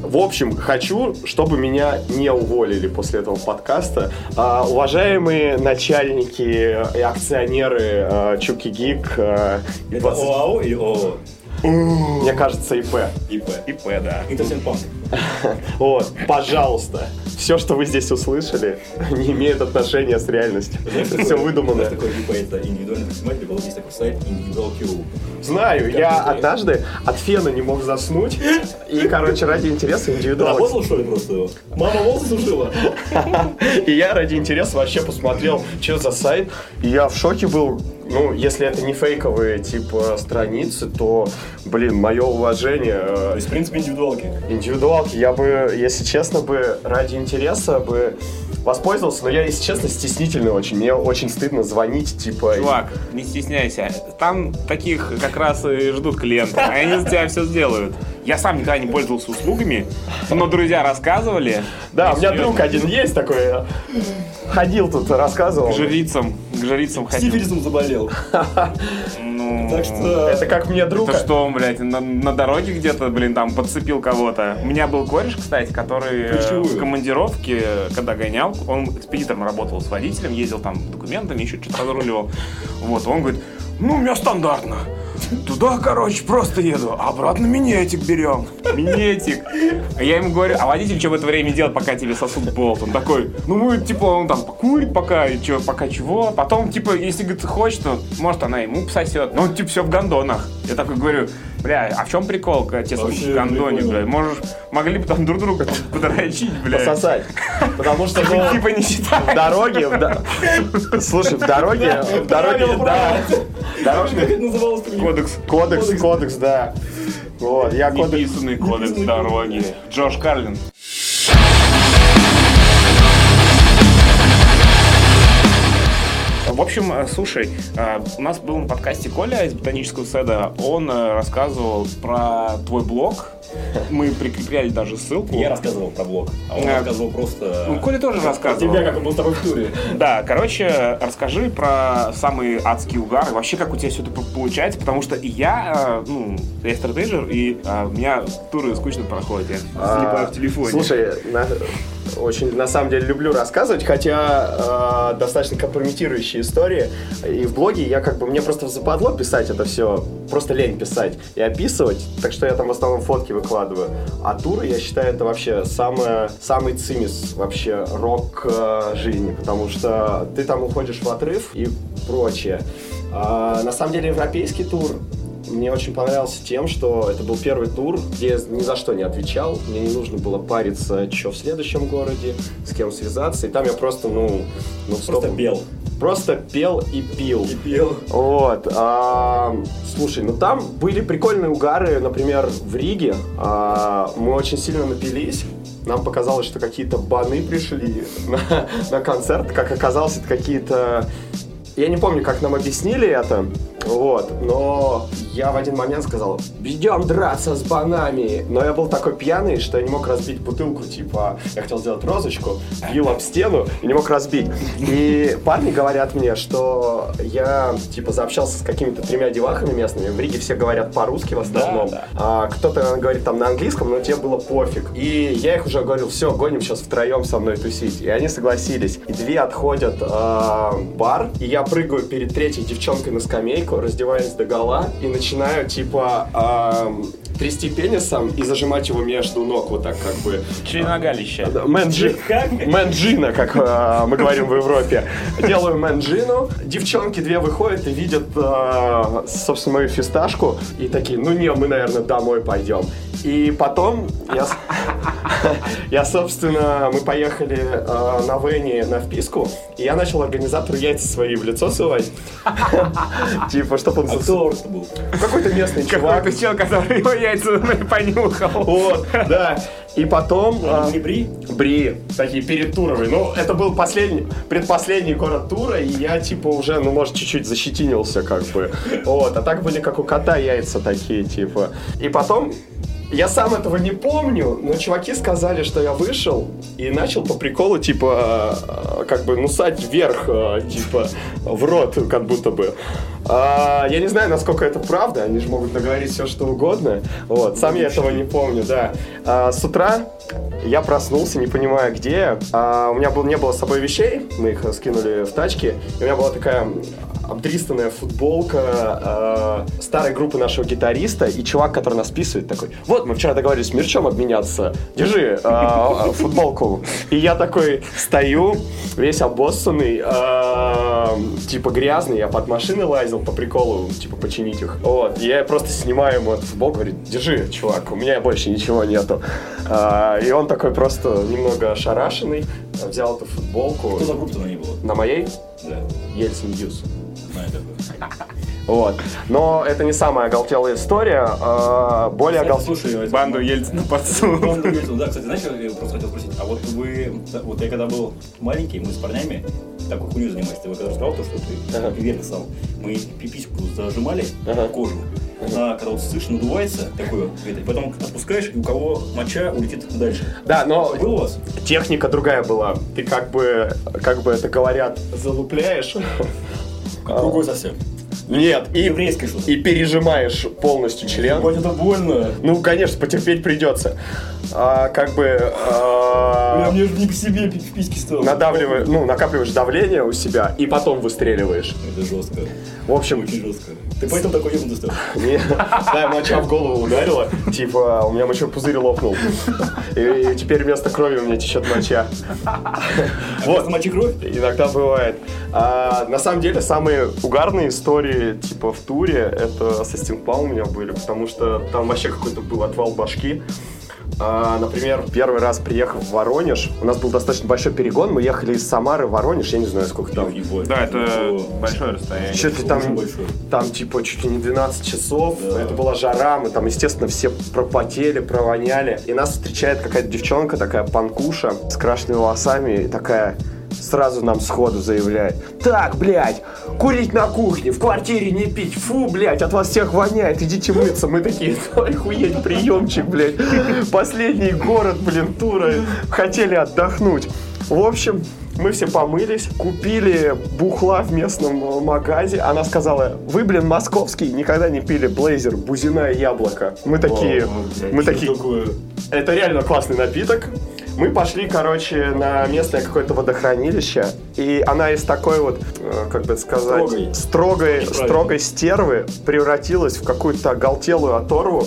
В общем, хочу, чтобы меня не уволили после этого подкаста. А, уважаемые начальники и акционеры а, Чуки Гик, а, Это ОАО или ООО? мне кажется, ИП. ИП. ИП, да. Интерсент Панк. *laughs* Вот, пожалуйста, все, что вы здесь услышали, *laughs* не имеет отношения с реальностью. Это все выдумано. Такое ИП это индивидуальный предприниматель, был есть такой сайт Individual.q. Знаю, я однажды от фена не мог заснуть, и, короче, ради интереса индивидуал. работал, что ли, просто? Мама волосы сушила? *laughs* И я ради интереса вообще посмотрел, что за сайт, и я в шоке был. Ну, если это не фейковые, типа, страницы, то, блин, мое уважение. То э, есть, в принципе, индивидуалки. Индивидуалки, я бы, если честно, бы ради интереса бы воспользовался, но я, если честно, стеснительный очень. Мне очень стыдно звонить, типа... Чувак, не стесняйся. Там таких как раз и ждут клиенты. а Они за тебя все сделают. Я сам никогда не пользовался услугами, но друзья рассказывали. Да, у меня Серьезно. друг один есть такой, ходил тут, рассказывал. К жрицам, к жрицам ходил. Сифилисом заболел. *laughs* Ну, Так что... Это как мне друг... Это что, он, блядь, на, на дороге где-то, блин, там подцепил кого-то. У меня был кореш, кстати, который э, Ключевую. в командировке, когда гонял, он экспедитором работал с водителем, ездил там документами, еще что-то разруливал. Вот, он говорит, ну, у меня стандартно. Туда, короче, просто еду, а обратно минетик берем. Минетик. А я ему говорю, а водитель что в это время делает, пока тебе сосут болт? Он такой, ну мы, типа, он там покурит пока, и чё, пока чего. Потом, типа, если, говорит, хочет, то, может, она ему пососет. Ну, типа, все в гондонах. Я такой говорю, бля, а в чем прикол, когда тебе в гондоне, прикольно. бля? Можешь, могли бы там друг друга подрочить, бля. Пососать. Потому что, ну, Типа не в считай. дороге... в до- Слушай, в дороге... В дороге, да. Дорожный Как это называлось? Кодекс. кодекс, кодекс, да. Вот, я кодекс... Неписанный кодекс дороги. Джош Карлин. В общем, э, слушай, э, у нас был на подкасте Коля из ботанического седа. Он э, рассказывал про твой блог. Мы прикрепляли даже ссылку. Я рассказывал про блог, а он А. рассказывал просто... Ну, Коля тоже рассказывал. Тебя, как он был с тобой в туре. Да, короче, расскажи про самые адские угары, вообще как у тебя все это получается, потому что и я, ну, я стратегер, и у меня туры скучно проходят, я залипаю в телефоне. Слушай, на- очень на самом деле люблю рассказывать, хотя э, достаточно компрометирующие истории. И в блоге я как бы мне просто западло писать это все, просто лень писать и описывать, так что я там в основном фотки выкладываю. А туры, я считаю, это вообще самое, самый цимис вообще рок э, жизни, потому что ты там уходишь в отрыв и прочее. А, на самом деле европейский тур мне очень понравился тем, что это был первый тур, где я ни за что не отвечал. Мне не нужно было париться, что в следующем городе, с кем связаться. И там я просто, ну... ну Просто стоп- пел. Просто пел и пил. И пел. Вот. а, слушай, ну там были прикольные угары, например, в Риге. а, мы очень сильно напились. Нам показалось, что какие-то баны пришли на, на концерт. Как оказалось, это какие-то... Я не помню, как нам объяснили это, вот, но я в один момент сказал, идем драться с банами. Но я был такой пьяный, что я не мог разбить бутылку, типа, я хотел сделать розочку, бил об стену и не мог разбить. И парни говорят мне, что я, типа, заобщался с какими-то тремя девахами местными. В Риге все говорят по-русски в основном. Да, А кто-то говорит там на английском, но тебе было пофиг. И я их уже говорил, все, гоним сейчас втроем со мной тусить. И они согласились. И две отходят в бар, и я прыгаю перед третьей девчонкой на скамейку, раздеваюсь до гола и начинаю, типа, а, трясти пенисом и зажимать его между ног вот так, как бы. Членогалище. Мэнджи... Мэнджина, как э, мы говорим в Европе. Делаю мэнджину. Девчонки две выходят и видят, э, собственно, мою фисташку. И такие, ну не, мы, наверное, домой пойдем. И потом я, *laughs* я собственно, мы поехали э, на Вене на вписку, и я начал организатору яйца свои в лицо сувать. *laughs* Типа, чтобы он... А это был? Какой-то местный чувак. Какой-то чел, который его яйца *laughs* понюхал. Вот, да. И потом... а, Не бри? Бри, такие перед туровой. Ну, это был последний, предпоследний город тура, и я, типа, уже, ну, может, чуть-чуть защитинился, как бы. Вот, а так были, как у кота, яйца такие, типа. И потом, я сам этого не помню, но чуваки сказали, что я вышел и начал по приколу, типа, э, как бы, ну, сать вверх, э, типа, в рот, как будто бы. А, я не знаю, насколько это правда, они же могут наговорить все, что угодно. Вот, сам я этого не помню, да. А, с утра я проснулся, не понимая, где. А, у меня был, не было с собой вещей, мы их скинули в тачке. И у меня была такая обдристанная футболка э, старой группы нашего гитариста и чувак, который нас списывает, такой, вот, мы вчера договорились с мерчом обменяться, держи э, футболку. И я такой стою, весь обоссанный, э, типа грязный, я под машины лазил по приколу, типа починить их. Вот, я просто снимаю ему эту футболку, говорит, держи, чувак, у меня больше ничего нету. А, и он такой просто немного ошарашенный, взял эту футболку. Кто за группа-то на ней была? На моей Да, Ельцин Ньюс. Вот. Но это не самая оголтелая история. а, более оголтелая... Банду Ельцина подсунул. Банду Ельцина, Да, кстати, знаешь, я просто хотел спросить, а вот вы, вот я когда был маленький, мы с парнями такой хуйню занимались. Ты вот когда рассказал то, что ты Ага. верно сам, мы пипиську зажимали Ага. кожу, она, когда вот слышишь, надувается, такое, это, и потом отпускаешь, и у кого моча улетит дальше. Да, но Было у вас? техника другая была. Ты как бы, как бы это говорят, залупляешь. Как другой совсем. Нет, и, Еврейское что-то. и пережимаешь полностью член. Ебать, это больно. Ну, конечно, потерпеть придется. А, как бы а, Бля, мне же не по себе в письке стало. надавливаешь, ну, накапливаешь давление у себя и потом выстреливаешь. Это жестко. В общем, Очень жестко. Ты поэтому такой ебнутый стал? Не, да, моча в голову ударила. Типа, у меня мочевой пузырь лопнул. И теперь вместо крови у меня течет моча. Вот. Мочи кровь? Иногда бывает. А, на самом деле, самые угарные истории, типа, в туре, это со Стимпа у меня были, потому что там вообще какой-то был отвал башки. А, например, первый раз приехав в Воронеж, у нас был достаточно большой перегон, мы ехали из Самары в Воронеж, я не знаю, сколько там. Да, это большое расстояние. Чё-то там, там типа чуть ли не 12 часов, Да. это была жара, мы там, естественно, все пропотели, провоняли. И нас встречает какая-то девчонка, такая панкуша, с крашенными волосами, и такая, сразу нам сходу заявляет. Так, блядь, курить на кухне, в квартире не пить. Фу, блядь, от вас всех воняет, идите мыться. Мы такие, *laughs* ой, хуеть, приемчик, блядь. Последний город, блин, тура. Хотели отдохнуть. В общем, мы все помылись, купили бухла в местном э, магазе. Она сказала, вы, блин, московский, никогда не пили блейзер, бузиное яблоко. Мы такие, О, блядь, мы такие, такое? Это реально классный напиток. Мы пошли, короче, на местное какое-то водохранилище, и она из такой вот, э, как бы сказать, Строгой. строгой, строгой стервы превратилась в какую-то оголтелую оторву.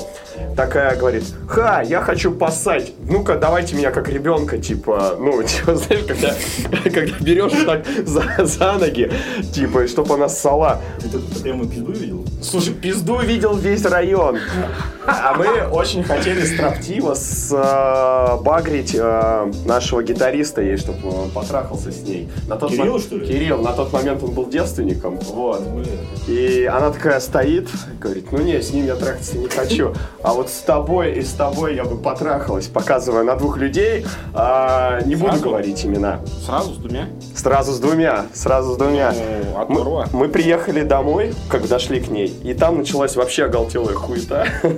Такая говорит, ха, я хочу поссать. Ну-ка, давайте меня как ребенка, типа, ну, *laughs* типа, знаешь, когда, когда берешь так за, за ноги, типа, чтобы она ссала. Ты прямо пизду видел? Слушай, пизду видел весь район. А мы очень хотели строптиво сбагрить э, нашего гитариста ей, чтобы он потрахался с ней. На тот Кирилл, мо- что ли? Кирилл, на тот момент он был девственником. Вот. И она такая стоит, говорит, ну не, с ним я трахаться не хочу. А вот с тобой и с тобой я бы потрахалась, показывая на двух людей. А, не буду говорить имена. Сразу с двумя? Сразу с двумя, сразу с двумя. Ну, Мы, мы приехали домой, как дошли к ней, и там началась вообще оголтелая хуета. *laughs*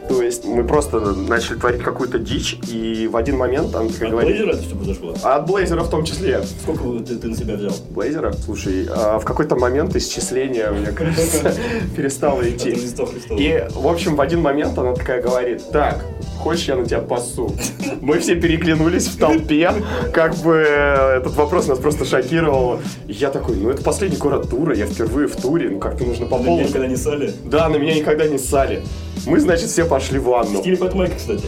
То есть мы просто начали творить какую-то дичь, и в один момент такая От говорит... Блейзера это произошло? А от Блейзера в том числе. Сколько ты, ты на себя взял? Блейзера? Слушай, а в какой-то момент исчисление, мне *laughs* кажется, *laughs* перестало идти. И, в общем, в один момент она такая говорит, так, хочешь я на тебя пасу? Мы все переглянулись в толпе, как бы э, этот вопрос нас просто шокировал. Я такой, ну это последний город тура, я впервые в туре, ну как-то нужно по На меня никогда не сали. Да, на меня никогда не ссали. Мы, значит, все пошли в ванну. Стиль Майк, кстати.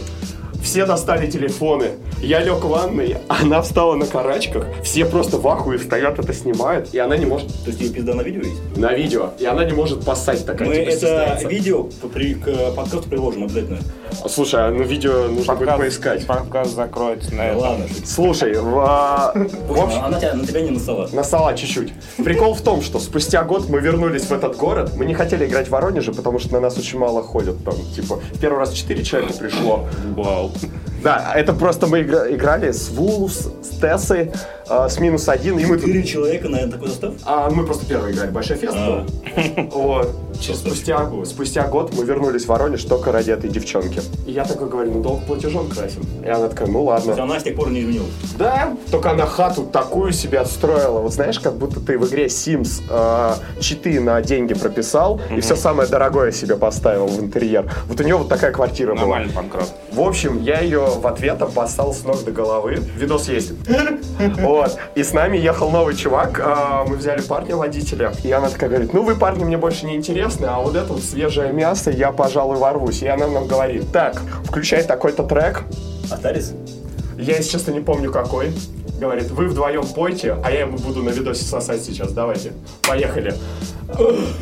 Все достали телефоны. Я лег в ванной, она встала на карачках. Все просто в ахуе стоят, это снимают. И она не может... То есть ее пизда на видео есть? На видео. И она не может поссать такая. Мы типа, это стесняется. видео при, к подкасту приложим обязательно. Слушай, а ну видео нужно будет поискать. Подкаст закроется на Да этом. ладно. Слушай, в, а, в общем, она тебя, на тебя не насала. насала чуть-чуть. Прикол в том, что спустя год мы вернулись в этот город. Мы не хотели играть в Воронеже, потому что на нас очень мало ходят там. Типа, в первый раз 4 человека пришло. Вау. Да, это просто мы игра- играли с Вулс, с Тессой, э, с минус один, и мы. Четыре человека на такой состав? А мы просто первые играли, большой фест А. был. Вот. Спустя, спустя год мы вернулись в Воронеж только ради этой девчонки. И я такой говорю, ну долг платежом красим. И она такая, ну ладно. она с тех пор не изменилась. Да, только она хату такую себе отстроила. Вот знаешь, как будто ты в игре Sims э, читы на деньги прописал и все самое дорогое себе поставил в интерьер. Вот у нее вот такая квартира была. Нормальный панкрот. В общем, я ее в ответ обоссал с ног до головы. Видос есть. Вот. И с нами ехал новый чувак. а, Мы взяли парня водителя. И она такая говорит, ну вы, парни, мне больше не интересны, а вот это вот свежее мясо я, пожалуй, ворвусь. И она нам говорит, так, включай такой-то трек. Остались? Я, если честно, не помню какой. Говорит, вы вдвоем пойте, а я ему буду на видосе сосать сейчас. Давайте. Поехали.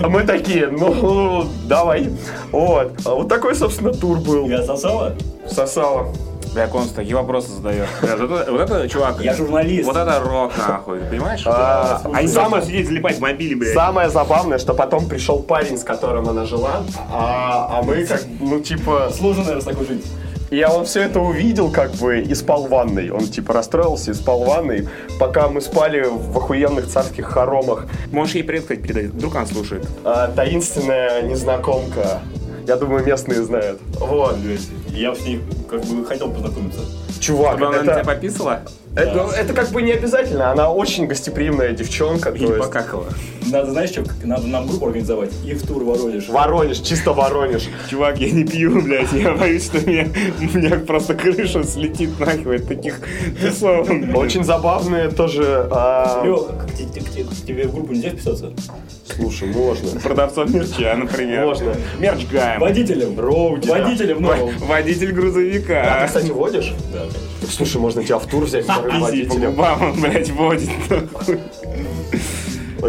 А мы такие, ну, давай. Вот. А Вот такой, собственно, тур был. Я сосала? Сосала. Бля, Конст такие вопросы задает. Бля, вот это, вот это, чувак. Я журналист. Вот это рок, нахуй. Ты понимаешь? А, А самое сидеть залипать в мобиле, блядь. Самое забавное, что потом пришел парень, с которым она жила, а, а мы как, ну, типа... Сложно, наверное, с такой жить. Я он все это увидел, как бы, и спал в ванной. Он, типа, расстроился и спал в ванной, пока мы спали в охуенных царских хоромах. Можешь ей привет, кстати, передать? Вдруг она слушает. А, таинственная незнакомка. Я думаю, местные знают. Вот. Я с ней как бы хотел познакомиться. Чувак, Чтобы она на тебя это, пописала это, это как бы не обязательно. Она очень гостеприимная девчонка. то есть- покакала. Надо, знаешь, что? Надо нам группу организовать. И в тур Воронеж. Воронеж, чисто Воронеж. Чувак, я не пью, блядь, я боюсь, что меня, у меня просто крыша слетит нахуй от таких тусовок. Очень забавные тоже. а, Лё, тебе в группу нельзя вписаться? Слушай, можно. Продавцов мерча, например. Можно. Мерч Гаем. Водителем. Роуди, да. Водителем новым. Водитель А ты, грузовика. кстати, водишь? Да, слушай, можно тебя в тур взять вторым водителем. губам, он, блядь, водит. нахуй.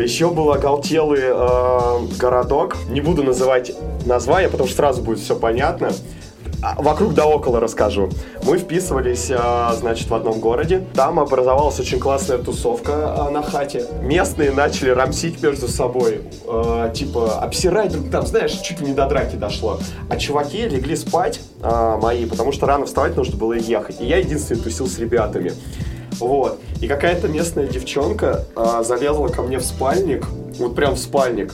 Еще был оголтелый э, городок. Не буду называть название, потому что сразу будет все понятно. А, Вокруг да около расскажу. Мы вписывались, э, значит, в одном городе. Там образовалась очень классная тусовка э, на хате. Местные начали рамсить между собой. типа, обсирать друг там, знаешь, чуть ли не до драки дошло. А чуваки легли спать, мои, потому что рано вставать нужно было и ехать. И я единственный тусил с ребятами. Вот. И какая-то местная девчонка а, залезла ко мне в спальник, вот прям в спальник.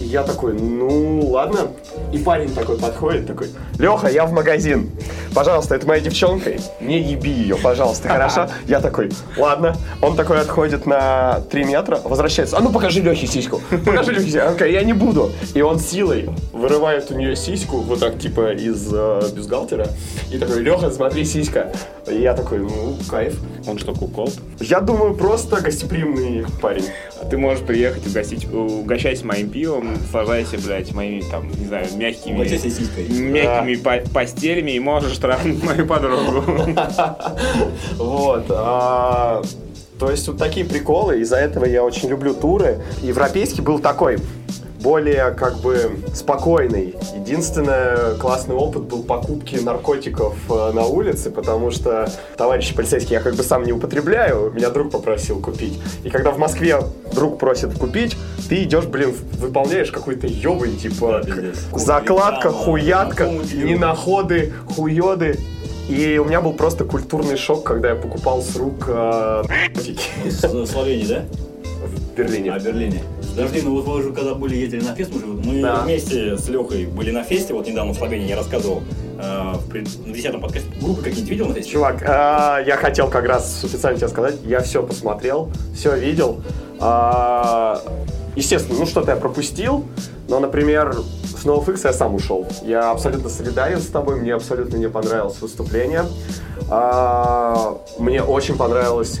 И я такой, ну ладно. И парень такой подходит, такой, Леха, я в магазин. Пожалуйста, это моя девчонка. Не еби ее, пожалуйста, хорошо? *laughs* Я такой, ладно. Он такой отходит на 3 метра, возвращается. А ну покажи Лехе сиську. *laughs* Покажи Лехе сиську. Я не буду. И он силой вырывает у нее сиську, вот так типа из э, бюстгальтера. И такой, Леха, смотри, сиська. И я такой, ну, кайф. Он что, кукол? Я думаю, просто гостеприимный парень. А ты можешь приехать угостить, угощайся моим пивом, сажайся, блядь, моими, там, не знаю, мягкими... Мягкими по- постелями и можешь трахнуть мою подругу. *laughs* Вот. а, То есть вот такие приколы. Из-за этого я очень люблю туры. Европейский был такой более как бы спокойный. Единственный классный опыт был покупки наркотиков э, на улице, потому что товарищи полицейские я как бы сам не употребляю, меня друг попросил купить. И когда в Москве друг просит купить, ты идешь, блин, выполняешь какой-то ебань, типа Да, закладка, хуятка, там, на не находы, хуёды. И у меня был просто культурный шок, когда я покупал с рук э, С Словении, да? в Берлине. А, в Берлине. Подожди, ну вот вы уже когда были, ездили на фест, мы, же- мы Да. вместе с Лехой были на фесте, вот недавно в Словении я рассказывал э, в на 10 подкасте. Группы какие-нибудь видел на фесте? Чувак, а, я хотел как раз официально тебе сказать, я все посмотрел, все видел. А, естественно, ну что-то я пропустил, но, например, с NoFX я сам ушел. Я абсолютно солидарен с тобой, мне абсолютно не понравилось выступление. А, мне очень понравилось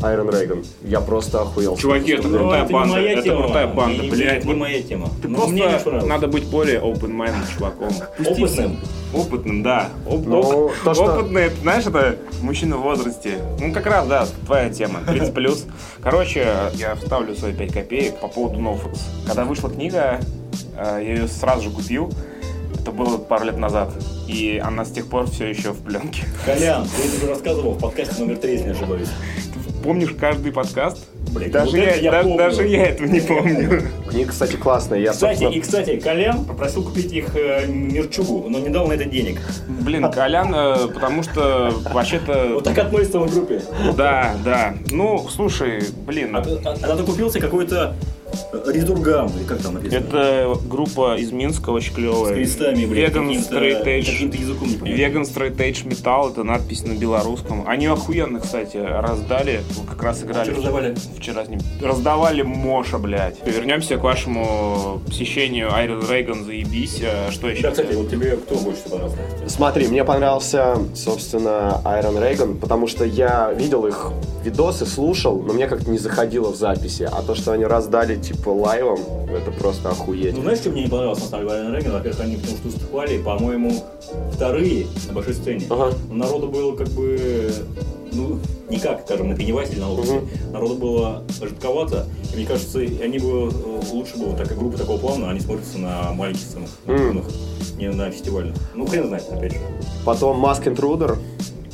Iron Reagan. Я просто охуел. Чуваки, это Ну, крутая не банда, моя это тема. крутая банда, Не- не- блядь. Не моя тема. Ты Ну, мне не просто надо быть более open minded чуваком. Опытным. Опытным, да. Оп- Ну, оп- то, что- Опытный, это, знаешь, это мужчина в возрасте. Ну, как раз, да, твоя тема, 30 плюс. Короче, я вставлю свои 5 копеек по поводу NoFX. Когда вышла книга, э, я ее сразу же купил. Это было пару лет назад. И она с тех пор все еще в пленке. Колян, ты это уже рассказывал в подкасте номер 3, если не ошибаюсь. Помнишь каждый подкаст? Блин, даже, вот я, это я даже, помню. даже я этого не помню. Книга, кстати, классная. Я, Кстати, собственно, и кстати, Колян попросил купить их э, Мерчугу, но не дал на это денег. Блин, Колян, э, потому что вообще-то... Вот так относится в группе. Да, да. Ну, слушай, блин, А, а- а ты купился какой-то Резургам, или как там написано? это группа из Минска очень С клевая. крестами, блин, Веган Straight Edge. каким-то языком не понятно. Веган Straight Edge Metal, это надпись на белорусском. Они охуенно, кстати, раздали. Мы как раз играли Что раздавали? вчера с ним. Раздавали Моша, блядь. Вернемся к вашему посещению Iron Reagan, заебись. А Что еще? Да, кстати, вот тебе кто больше понравился? Смотри, мне понравился, собственно, Iron Reagan, потому что я видел их видосы, слушал, но мне как-то не заходило в записи. А то, что они раздали, типа, лайвом, это просто охуеть. Ну, знаешь, что мне не понравилось на самом деле Iron Reagan? Во-первых, они потому что выступали, по-моему, вторые на большой сцене. Ага. Народу было как бы, ну, не как, скажем, на Пеннивайсе или на. Мгм. Народу было жидковато. И мне кажется, они бы э, лучше было, так как группа такого плана, они смотрятся на маленьких сценах, на трибунах, не на фестивальных. Ну, хрен знает, опять же. Потом Mask Intruder.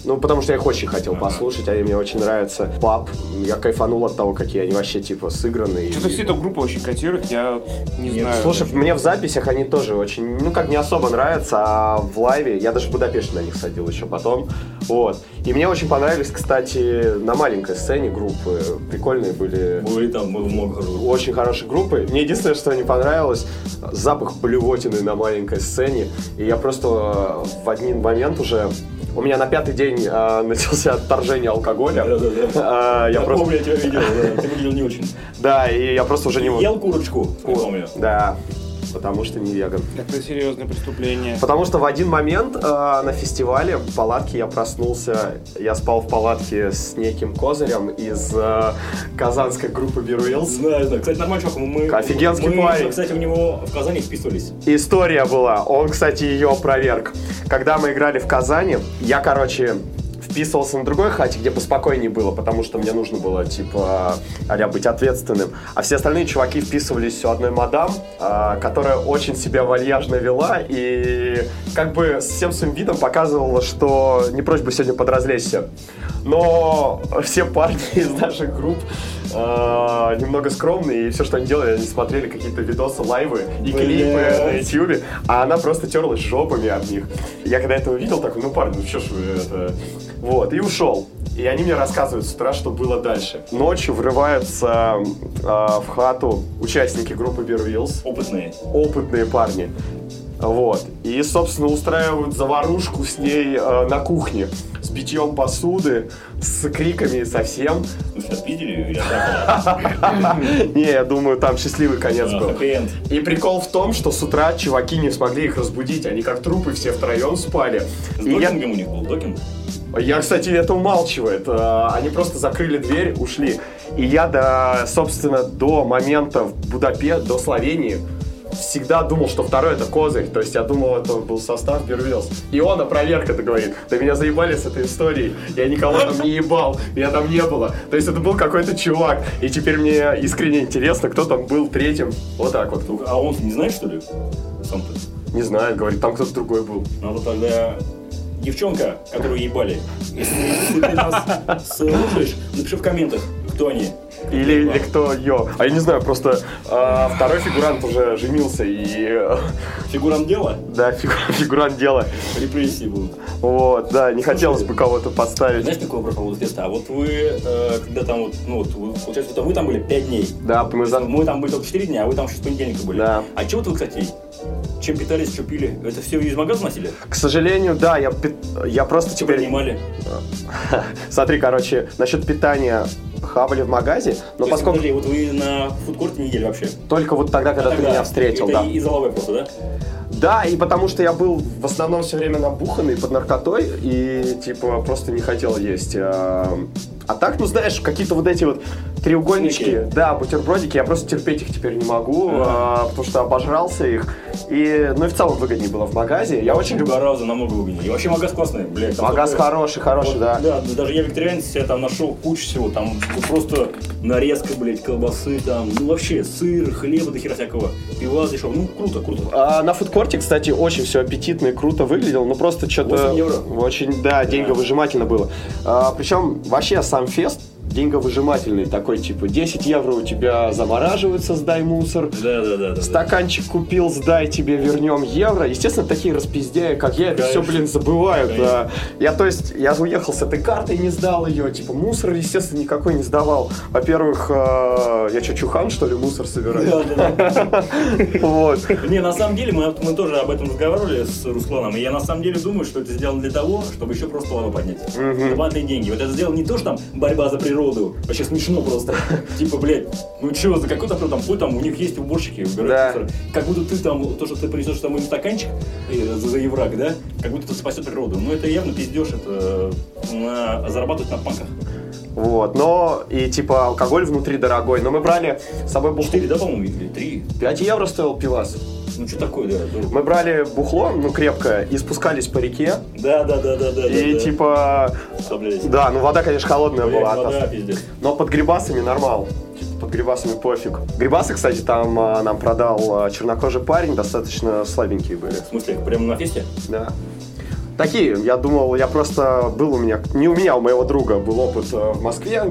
Ну, потому что я их очень хотел послушать, они мне очень нравятся. Пап, я кайфанул от того, какие они вообще, типа, сыграны. Что-то все эту группу очень котируют, я не Нет, знаю. Слушай, мне в записях они тоже очень, ну как не особо нравятся, а в лайве, я даже в Будапеште на них садил еще потом, вот. И мне очень понравились, кстати, на маленькой сцене группы, прикольные были, Были там было много очень хорошие группы. Мне единственное, что не понравилось, запах блевотины на маленькой сцене, и я просто э, в один момент уже, у меня на пятый день э, начался отторжение алкоголя, Да-да-да. А, я Я просто, помню, я тебя видел, да, ты выглядел не очень. да, и я просто уже не мог. Ел курочку, помню. Да, потому что не веган. Это серьезное преступление. Потому что в один момент э, на фестивале в палатке я проснулся, я спал в палатке с неким козырем из э, казанской группы Beer Знаю, знаю. Кстати, нормально, чувак, мы... Офигенский мы, парень. Кстати, у него в Казани вписывались. История была, он, кстати, ее опроверг. Когда мы играли в Казани, я, короче, вписывался на другой хате, где поспокойнее было, потому что мне нужно было, типа, а быть ответственным. А все остальные чуваки вписывались у одной мадам, а, которая очень себя вальяжно вела и как бы всем своим видом показывала, что не прочь бы сегодня подразлечься. Но все парни *laughs* из наших групп а, немного скромные, и все, что они делали, они смотрели какие-то видосы, лайвы и Блядь. клипы на ютьюбе, а она просто терлась жопами об них. Я когда это увидел, такой, ну, парни, ну что ж вы это... Вот, и ушел. И они мне рассказывают с утра, что было дальше. Ночью врываются а, в хату участники группы Bear Wheels Опытные. опытные парни. Вот. И, собственно, устраивают заварушку с ней э, на кухне. С битьем посуды, с криками совсем. *laughs* Не, я думаю, там счастливый конец был. И прикол в том, что с утра чуваки не смогли их разбудить. Они как трупы все втроем спали. С докингом у них был, докинг. я, кстати, это умалчивает. Э, Они просто закрыли дверь, ушли. И я, до, собственно, до момента в Будапешт, до Словении, всегда думал, что второй это козырь. То есть я думал, это был состав Бервилс. И он, опроверг это говорит. Да меня заебали с этой историей. Я никого там не ебал. Меня там не было. То есть это был какой-то чувак. И теперь мне искренне интересно, кто там был третьим. Вот так вот. Ну, А он не знает, что ли? Сам-то. Не знаю, говорит, там кто-то другой был. Надо тогда девчонка, которую ебали. *laughs* Если ты нас слушаешь, напиши в комментах, кто они. Или, или кто ее. А я не знаю, просто а, второй фигурант уже женился и э, Фигурам дела, да, фигу- *laughs* фигурант дела. репрессии будут. Вот, да, не хотелось бы кого-то подставить. Знаешь, такой вопрос поводу теста? А вот вы, э, когда там вот, ну вот, вы, получается, вот вы там были 5 дней. Да, мы за... Мы там были только 4 дня, а вы там еще с понедельника были. Да. А чего вот вы, кстати, чем питались, что пили? Это все из магаза носили? К сожалению, да, я, я просто Что теперь... принимали? *laughs* Смотри, короче, насчет питания хавали в магазе, но То есть, поскольку подожди, вот вы на фудкорте не ели вообще? только вот тогда, когда ты Тогда меня встретил, это да. из головы просто, да? Да, и потому что я был в основном все время набуханный под наркотой и типа просто не хотел есть. А, так, ну знаешь, какие-то вот эти вот треугольнички, Снеки. да, бутербродики, я просто терпеть их теперь не могу, а, потому что обожрался их. И, ну и в целом выгоднее было в магазе. Я очень люблю. Раза намного выгоднее. И вообще магаз классный, блядь. Магаз такое- хороший, хороший, Вот, да. Да, даже я вегетарианец себе там нашел кучу всего, там просто нарезка, блядь, колбасы, там, ну вообще, сыр, хлеба, до хера всякого, пива зашел, ну круто, круто. А на фудкорте, кстати, очень все аппетитно и круто выглядело, но просто что-то 8 евро. очень, да, деньговыжимательно было. А, причем вообще сам фест деньговыжимательный такой, типа, 10 евро у тебя замораживается, сдай мусор, Да, да, да, да. стаканчик купил, сдай тебе, вернем евро. Естественно, такие распиздяи, как я, это все, блин, забывают. Конечно. да. Я, то есть, я уехал с этой картой, не сдал ее, типа, мусор, естественно, никакой не сдавал. Во-первых, э, я что, чухан, что ли, мусор собираю? Да, да, да. *laughs* Вот. Не, на самом деле, мы, мы тоже об этом разговаривали с Русланом, и я на самом деле думаю, что это сделано для того, чтобы еще просто лаву поднять. Дополнительные деньги. Вот это сделано не то, что там борьба за природу, вообще смешно просто. *laughs* Типа, блядь, ну что, за какой-то там путь там, у них есть уборщики, убирают Да. Как будто ты там, то, что ты принесешь там им стаканчик э, за, за еврак, да, как будто это спасет природу. Ну это явно пиздешь, это на, зарабатывать на панках. Вот, но и типа алкоголь внутри дорогой. Но мы брали с собой бухло. Четыре, да, по-моему, или три? 5 евро стоил пивас. Ну что такое, да. дорого. Мы брали бухло, ну крепкое, и спускались по реке. Да, да, да, да, да. И да, типа, да. Блядь. да, ну вода, конечно, холодная Блядь, была. от вода, нас. пиздец. Но под грибасами нормал. Под грибасами пофиг. Грибасы, кстати, там а, нам продал а, чернокожий парень, достаточно слабенькие были. В смысле, прямо на фесте? Да. Такие, я думал, я просто был у меня, не у меня, а у моего друга был опыт э, в Москве.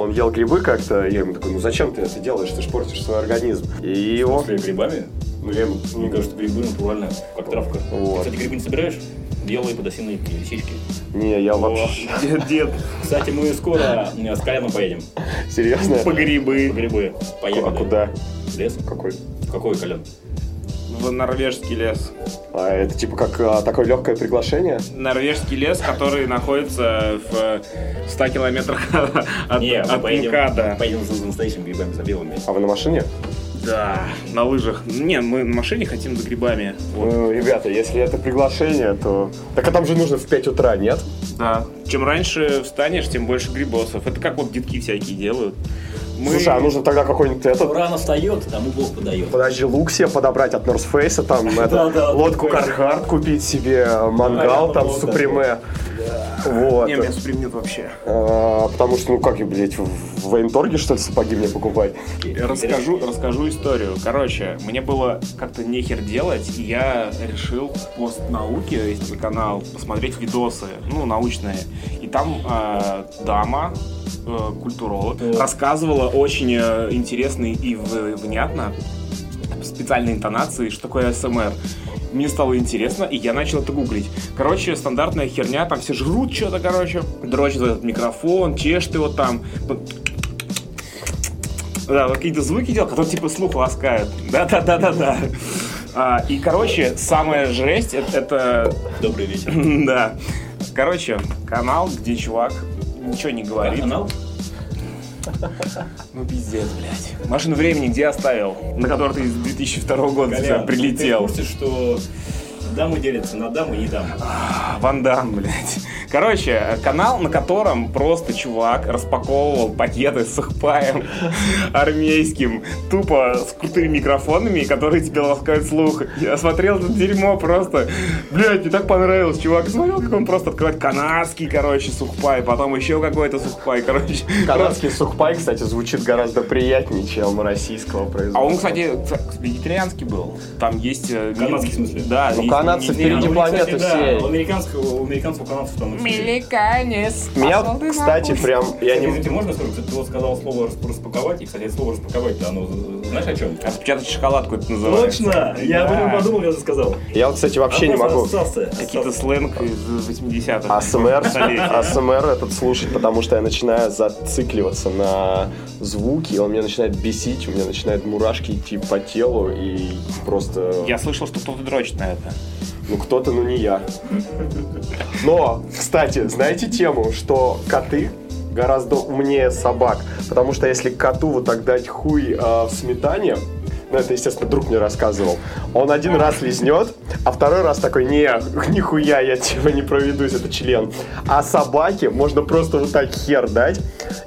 Он ел грибы как-то, я ему такой, ну зачем ты это делаешь, ты ж портишь свой организм. И его, После грибами? ну я ему, Мне кажется, грибы натурально, как травка. Вот. Кстати, грибы не собираешь? Белые подосиновые лисички. не, я вообще, *laughs* Дед, дед, Кстати, мы скоро э, с Коляном поедем. серьезно? по грибы. По грибы. По А куда? В Лес? Какой? Какой, Колян? В норвежский лес. А это типа как а, такое легкое приглашение? Норвежский лес, который находится в 100 километрах *laughs* от, Не, мы от поедем, МКАДа. мы поедем за, за настоящими грибами, за белыми. А вы на машине? Да, на лыжах. Не, мы на машине хотим за грибами. Вот. Ну, ребята, если это приглашение, то... Так а там же нужно в 5 утра, нет? Да. Чем раньше встанешь, тем больше грибосов. Это как вот детки всякие делают. Мы... Слушай, а нужно тогда какой-нибудь этот... рано встает, тому Бог подает. Подожди, лук себе подобрать от North Face, там, *laughs* лодку. Кархард купить себе, мангал там, да, Супреме. Вот. Не, меня Суприм нет вообще. А, потому что, ну как, я, блядь, в военторге, что ли, сапоги мне покупать? Расскажу, расскажу историю. Короче, мне было как-то нехер делать, и я решил пост науки, есть канал, посмотреть видосы, ну, научные. И там э, дама культуролог, Вот. рассказывала очень э, интересно и внятно, специальной интонации, что такое СМР. Мне стало интересно, и я начал это гуглить. Короче, стандартная херня, там все жрут что-то, короче, дрочат этот микрофон, чешут его там. Да, какие-то звуки делают, которые типа слух ласкают. Да-да-да-да-да. А, и, короче, самая жесть это, это Добрый вечер. *laughs* да. Короче, канал, где чувак ничего не говорит. Канал? Ну пиздец, блядь. Машину времени где оставил? На которой ты из 2002 года сюда Колян, Ты в прилетел. курсе, что дамы делятся на дамы и дамы? А, Ван Дам, блядь. Короче, канал, на котором просто чувак распаковывал пакеты с сухпаем *laughs* армейским, тупо с крутыми микрофонами, которые тебе ласкают слух. Я смотрел это дерьмо просто. Блядь, мне так понравилось, чувак. Смотрел, как он просто открывает канадский, короче, сухпай, потом еще какой-то сухпай, короче. Канадский сухпай, кстати, звучит гораздо приятнее, чем российского производства. А он, кстати, вегетарианский был. Там есть... э, Канадский в смысле? Да. Ну, есть канадцы не- впереди планеты да, всей. У американского, у американцев, у канадцев там Американец. Меня, кстати, прям... Я не... извините, можно скажу? Кстати, Ты вот сказал слово «рас- распаковать, и, кстати, слово распаковать, оно, э, знаешь о чем? Распечатать шоколадку это называется. Точно! Я об этом Да. подумал, когда ты сказал. Я вот, кстати, вообще не А могу Какие-то сленг из 80-х. АСМР. АСМР этот слушать, потому что я начинаю зацикливаться на звуки, он меня начинает бесить, у меня начинают мурашки идти по телу, и просто... Я слышал, что кто-то дрочит на это. Ну, кто-то, ну не я. Но, кстати, знаете тему, что коты гораздо умнее собак? Потому что если коту вот так дать хуй а, в сметане, ну, это, естественно, друг мне рассказывал. Он один раз лизнет, а второй раз такой, не, нихуя, я тебя не проведусь, это член. А собаке можно просто вот так хер дать,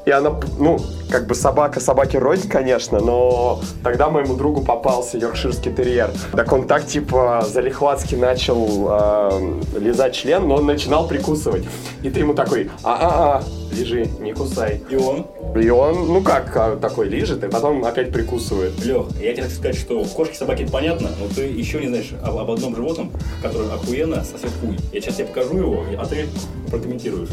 и она, ну, как бы собака собаке рознь, конечно, но тогда моему другу попался йоркширский терьер. Так он так, типа, залихватски начал э, лизать член, но он начинал прикусывать. И ты ему такой, а-а-а, лежи, не кусай. И он, И он, ну как, а, такой лежит, и потом опять прикусывает. Лех, я тебе хочу сказать, что кошки, собаки, это понятно, но ты еще не знаешь об, об одном животном, который охуенно сосет хуй. Я сейчас тебе покажу его, а ты прокомментируешь.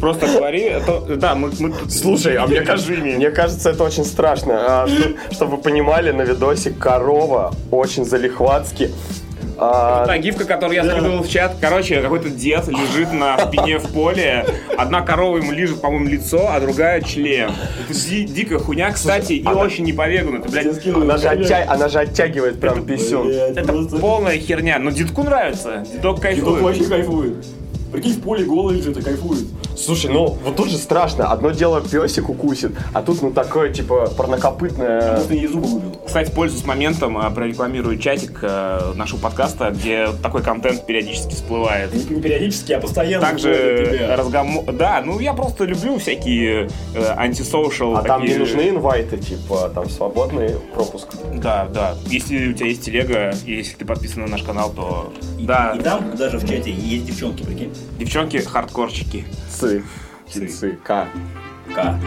Просто говори, это- да, мы, мы тут... Слушай, а мне кажется, мне кажется, это очень страшно. А, что- чтобы вы понимали, на видосе корова очень залихватски. А, Та гифка, которую я скидывал в чат, короче, какой-то дед лежит на спине в поле, одна корова ему лежит, по-моему, лицо, а другая член. Это ди- дикая хуйня, кстати, и очень не по вегану. Это, блядь, она, же оття- она же оттягивает прям писюн. Это полная херня. Но дедку нравится, дедок Дедок кайфует. вообще кайфует. Прикинь, в поле голый лежит и кайфует. Слушай, ну вот тут же страшно. Одно дело песик укусит, а тут ну такое типа парнокопытное. Может, и не зубы выбил. Кстати, пользуясь моментом, а, прорекламирую чатик э, нашего подкаста, где такой контент периодически всплывает. Не, периодически, а постоянно. Также разгом... Да, ну я просто люблю всякие э, антисоушал. А там не такие- нужны инвайты, типа там свободный пропуск. Да, да. Если у тебя есть телега, и если ты подписан на наш канал, то... Да, И там даже в чате есть девчонки, прикинь. девчонки хардкорчики. Цы. Цы. Цы. К. К.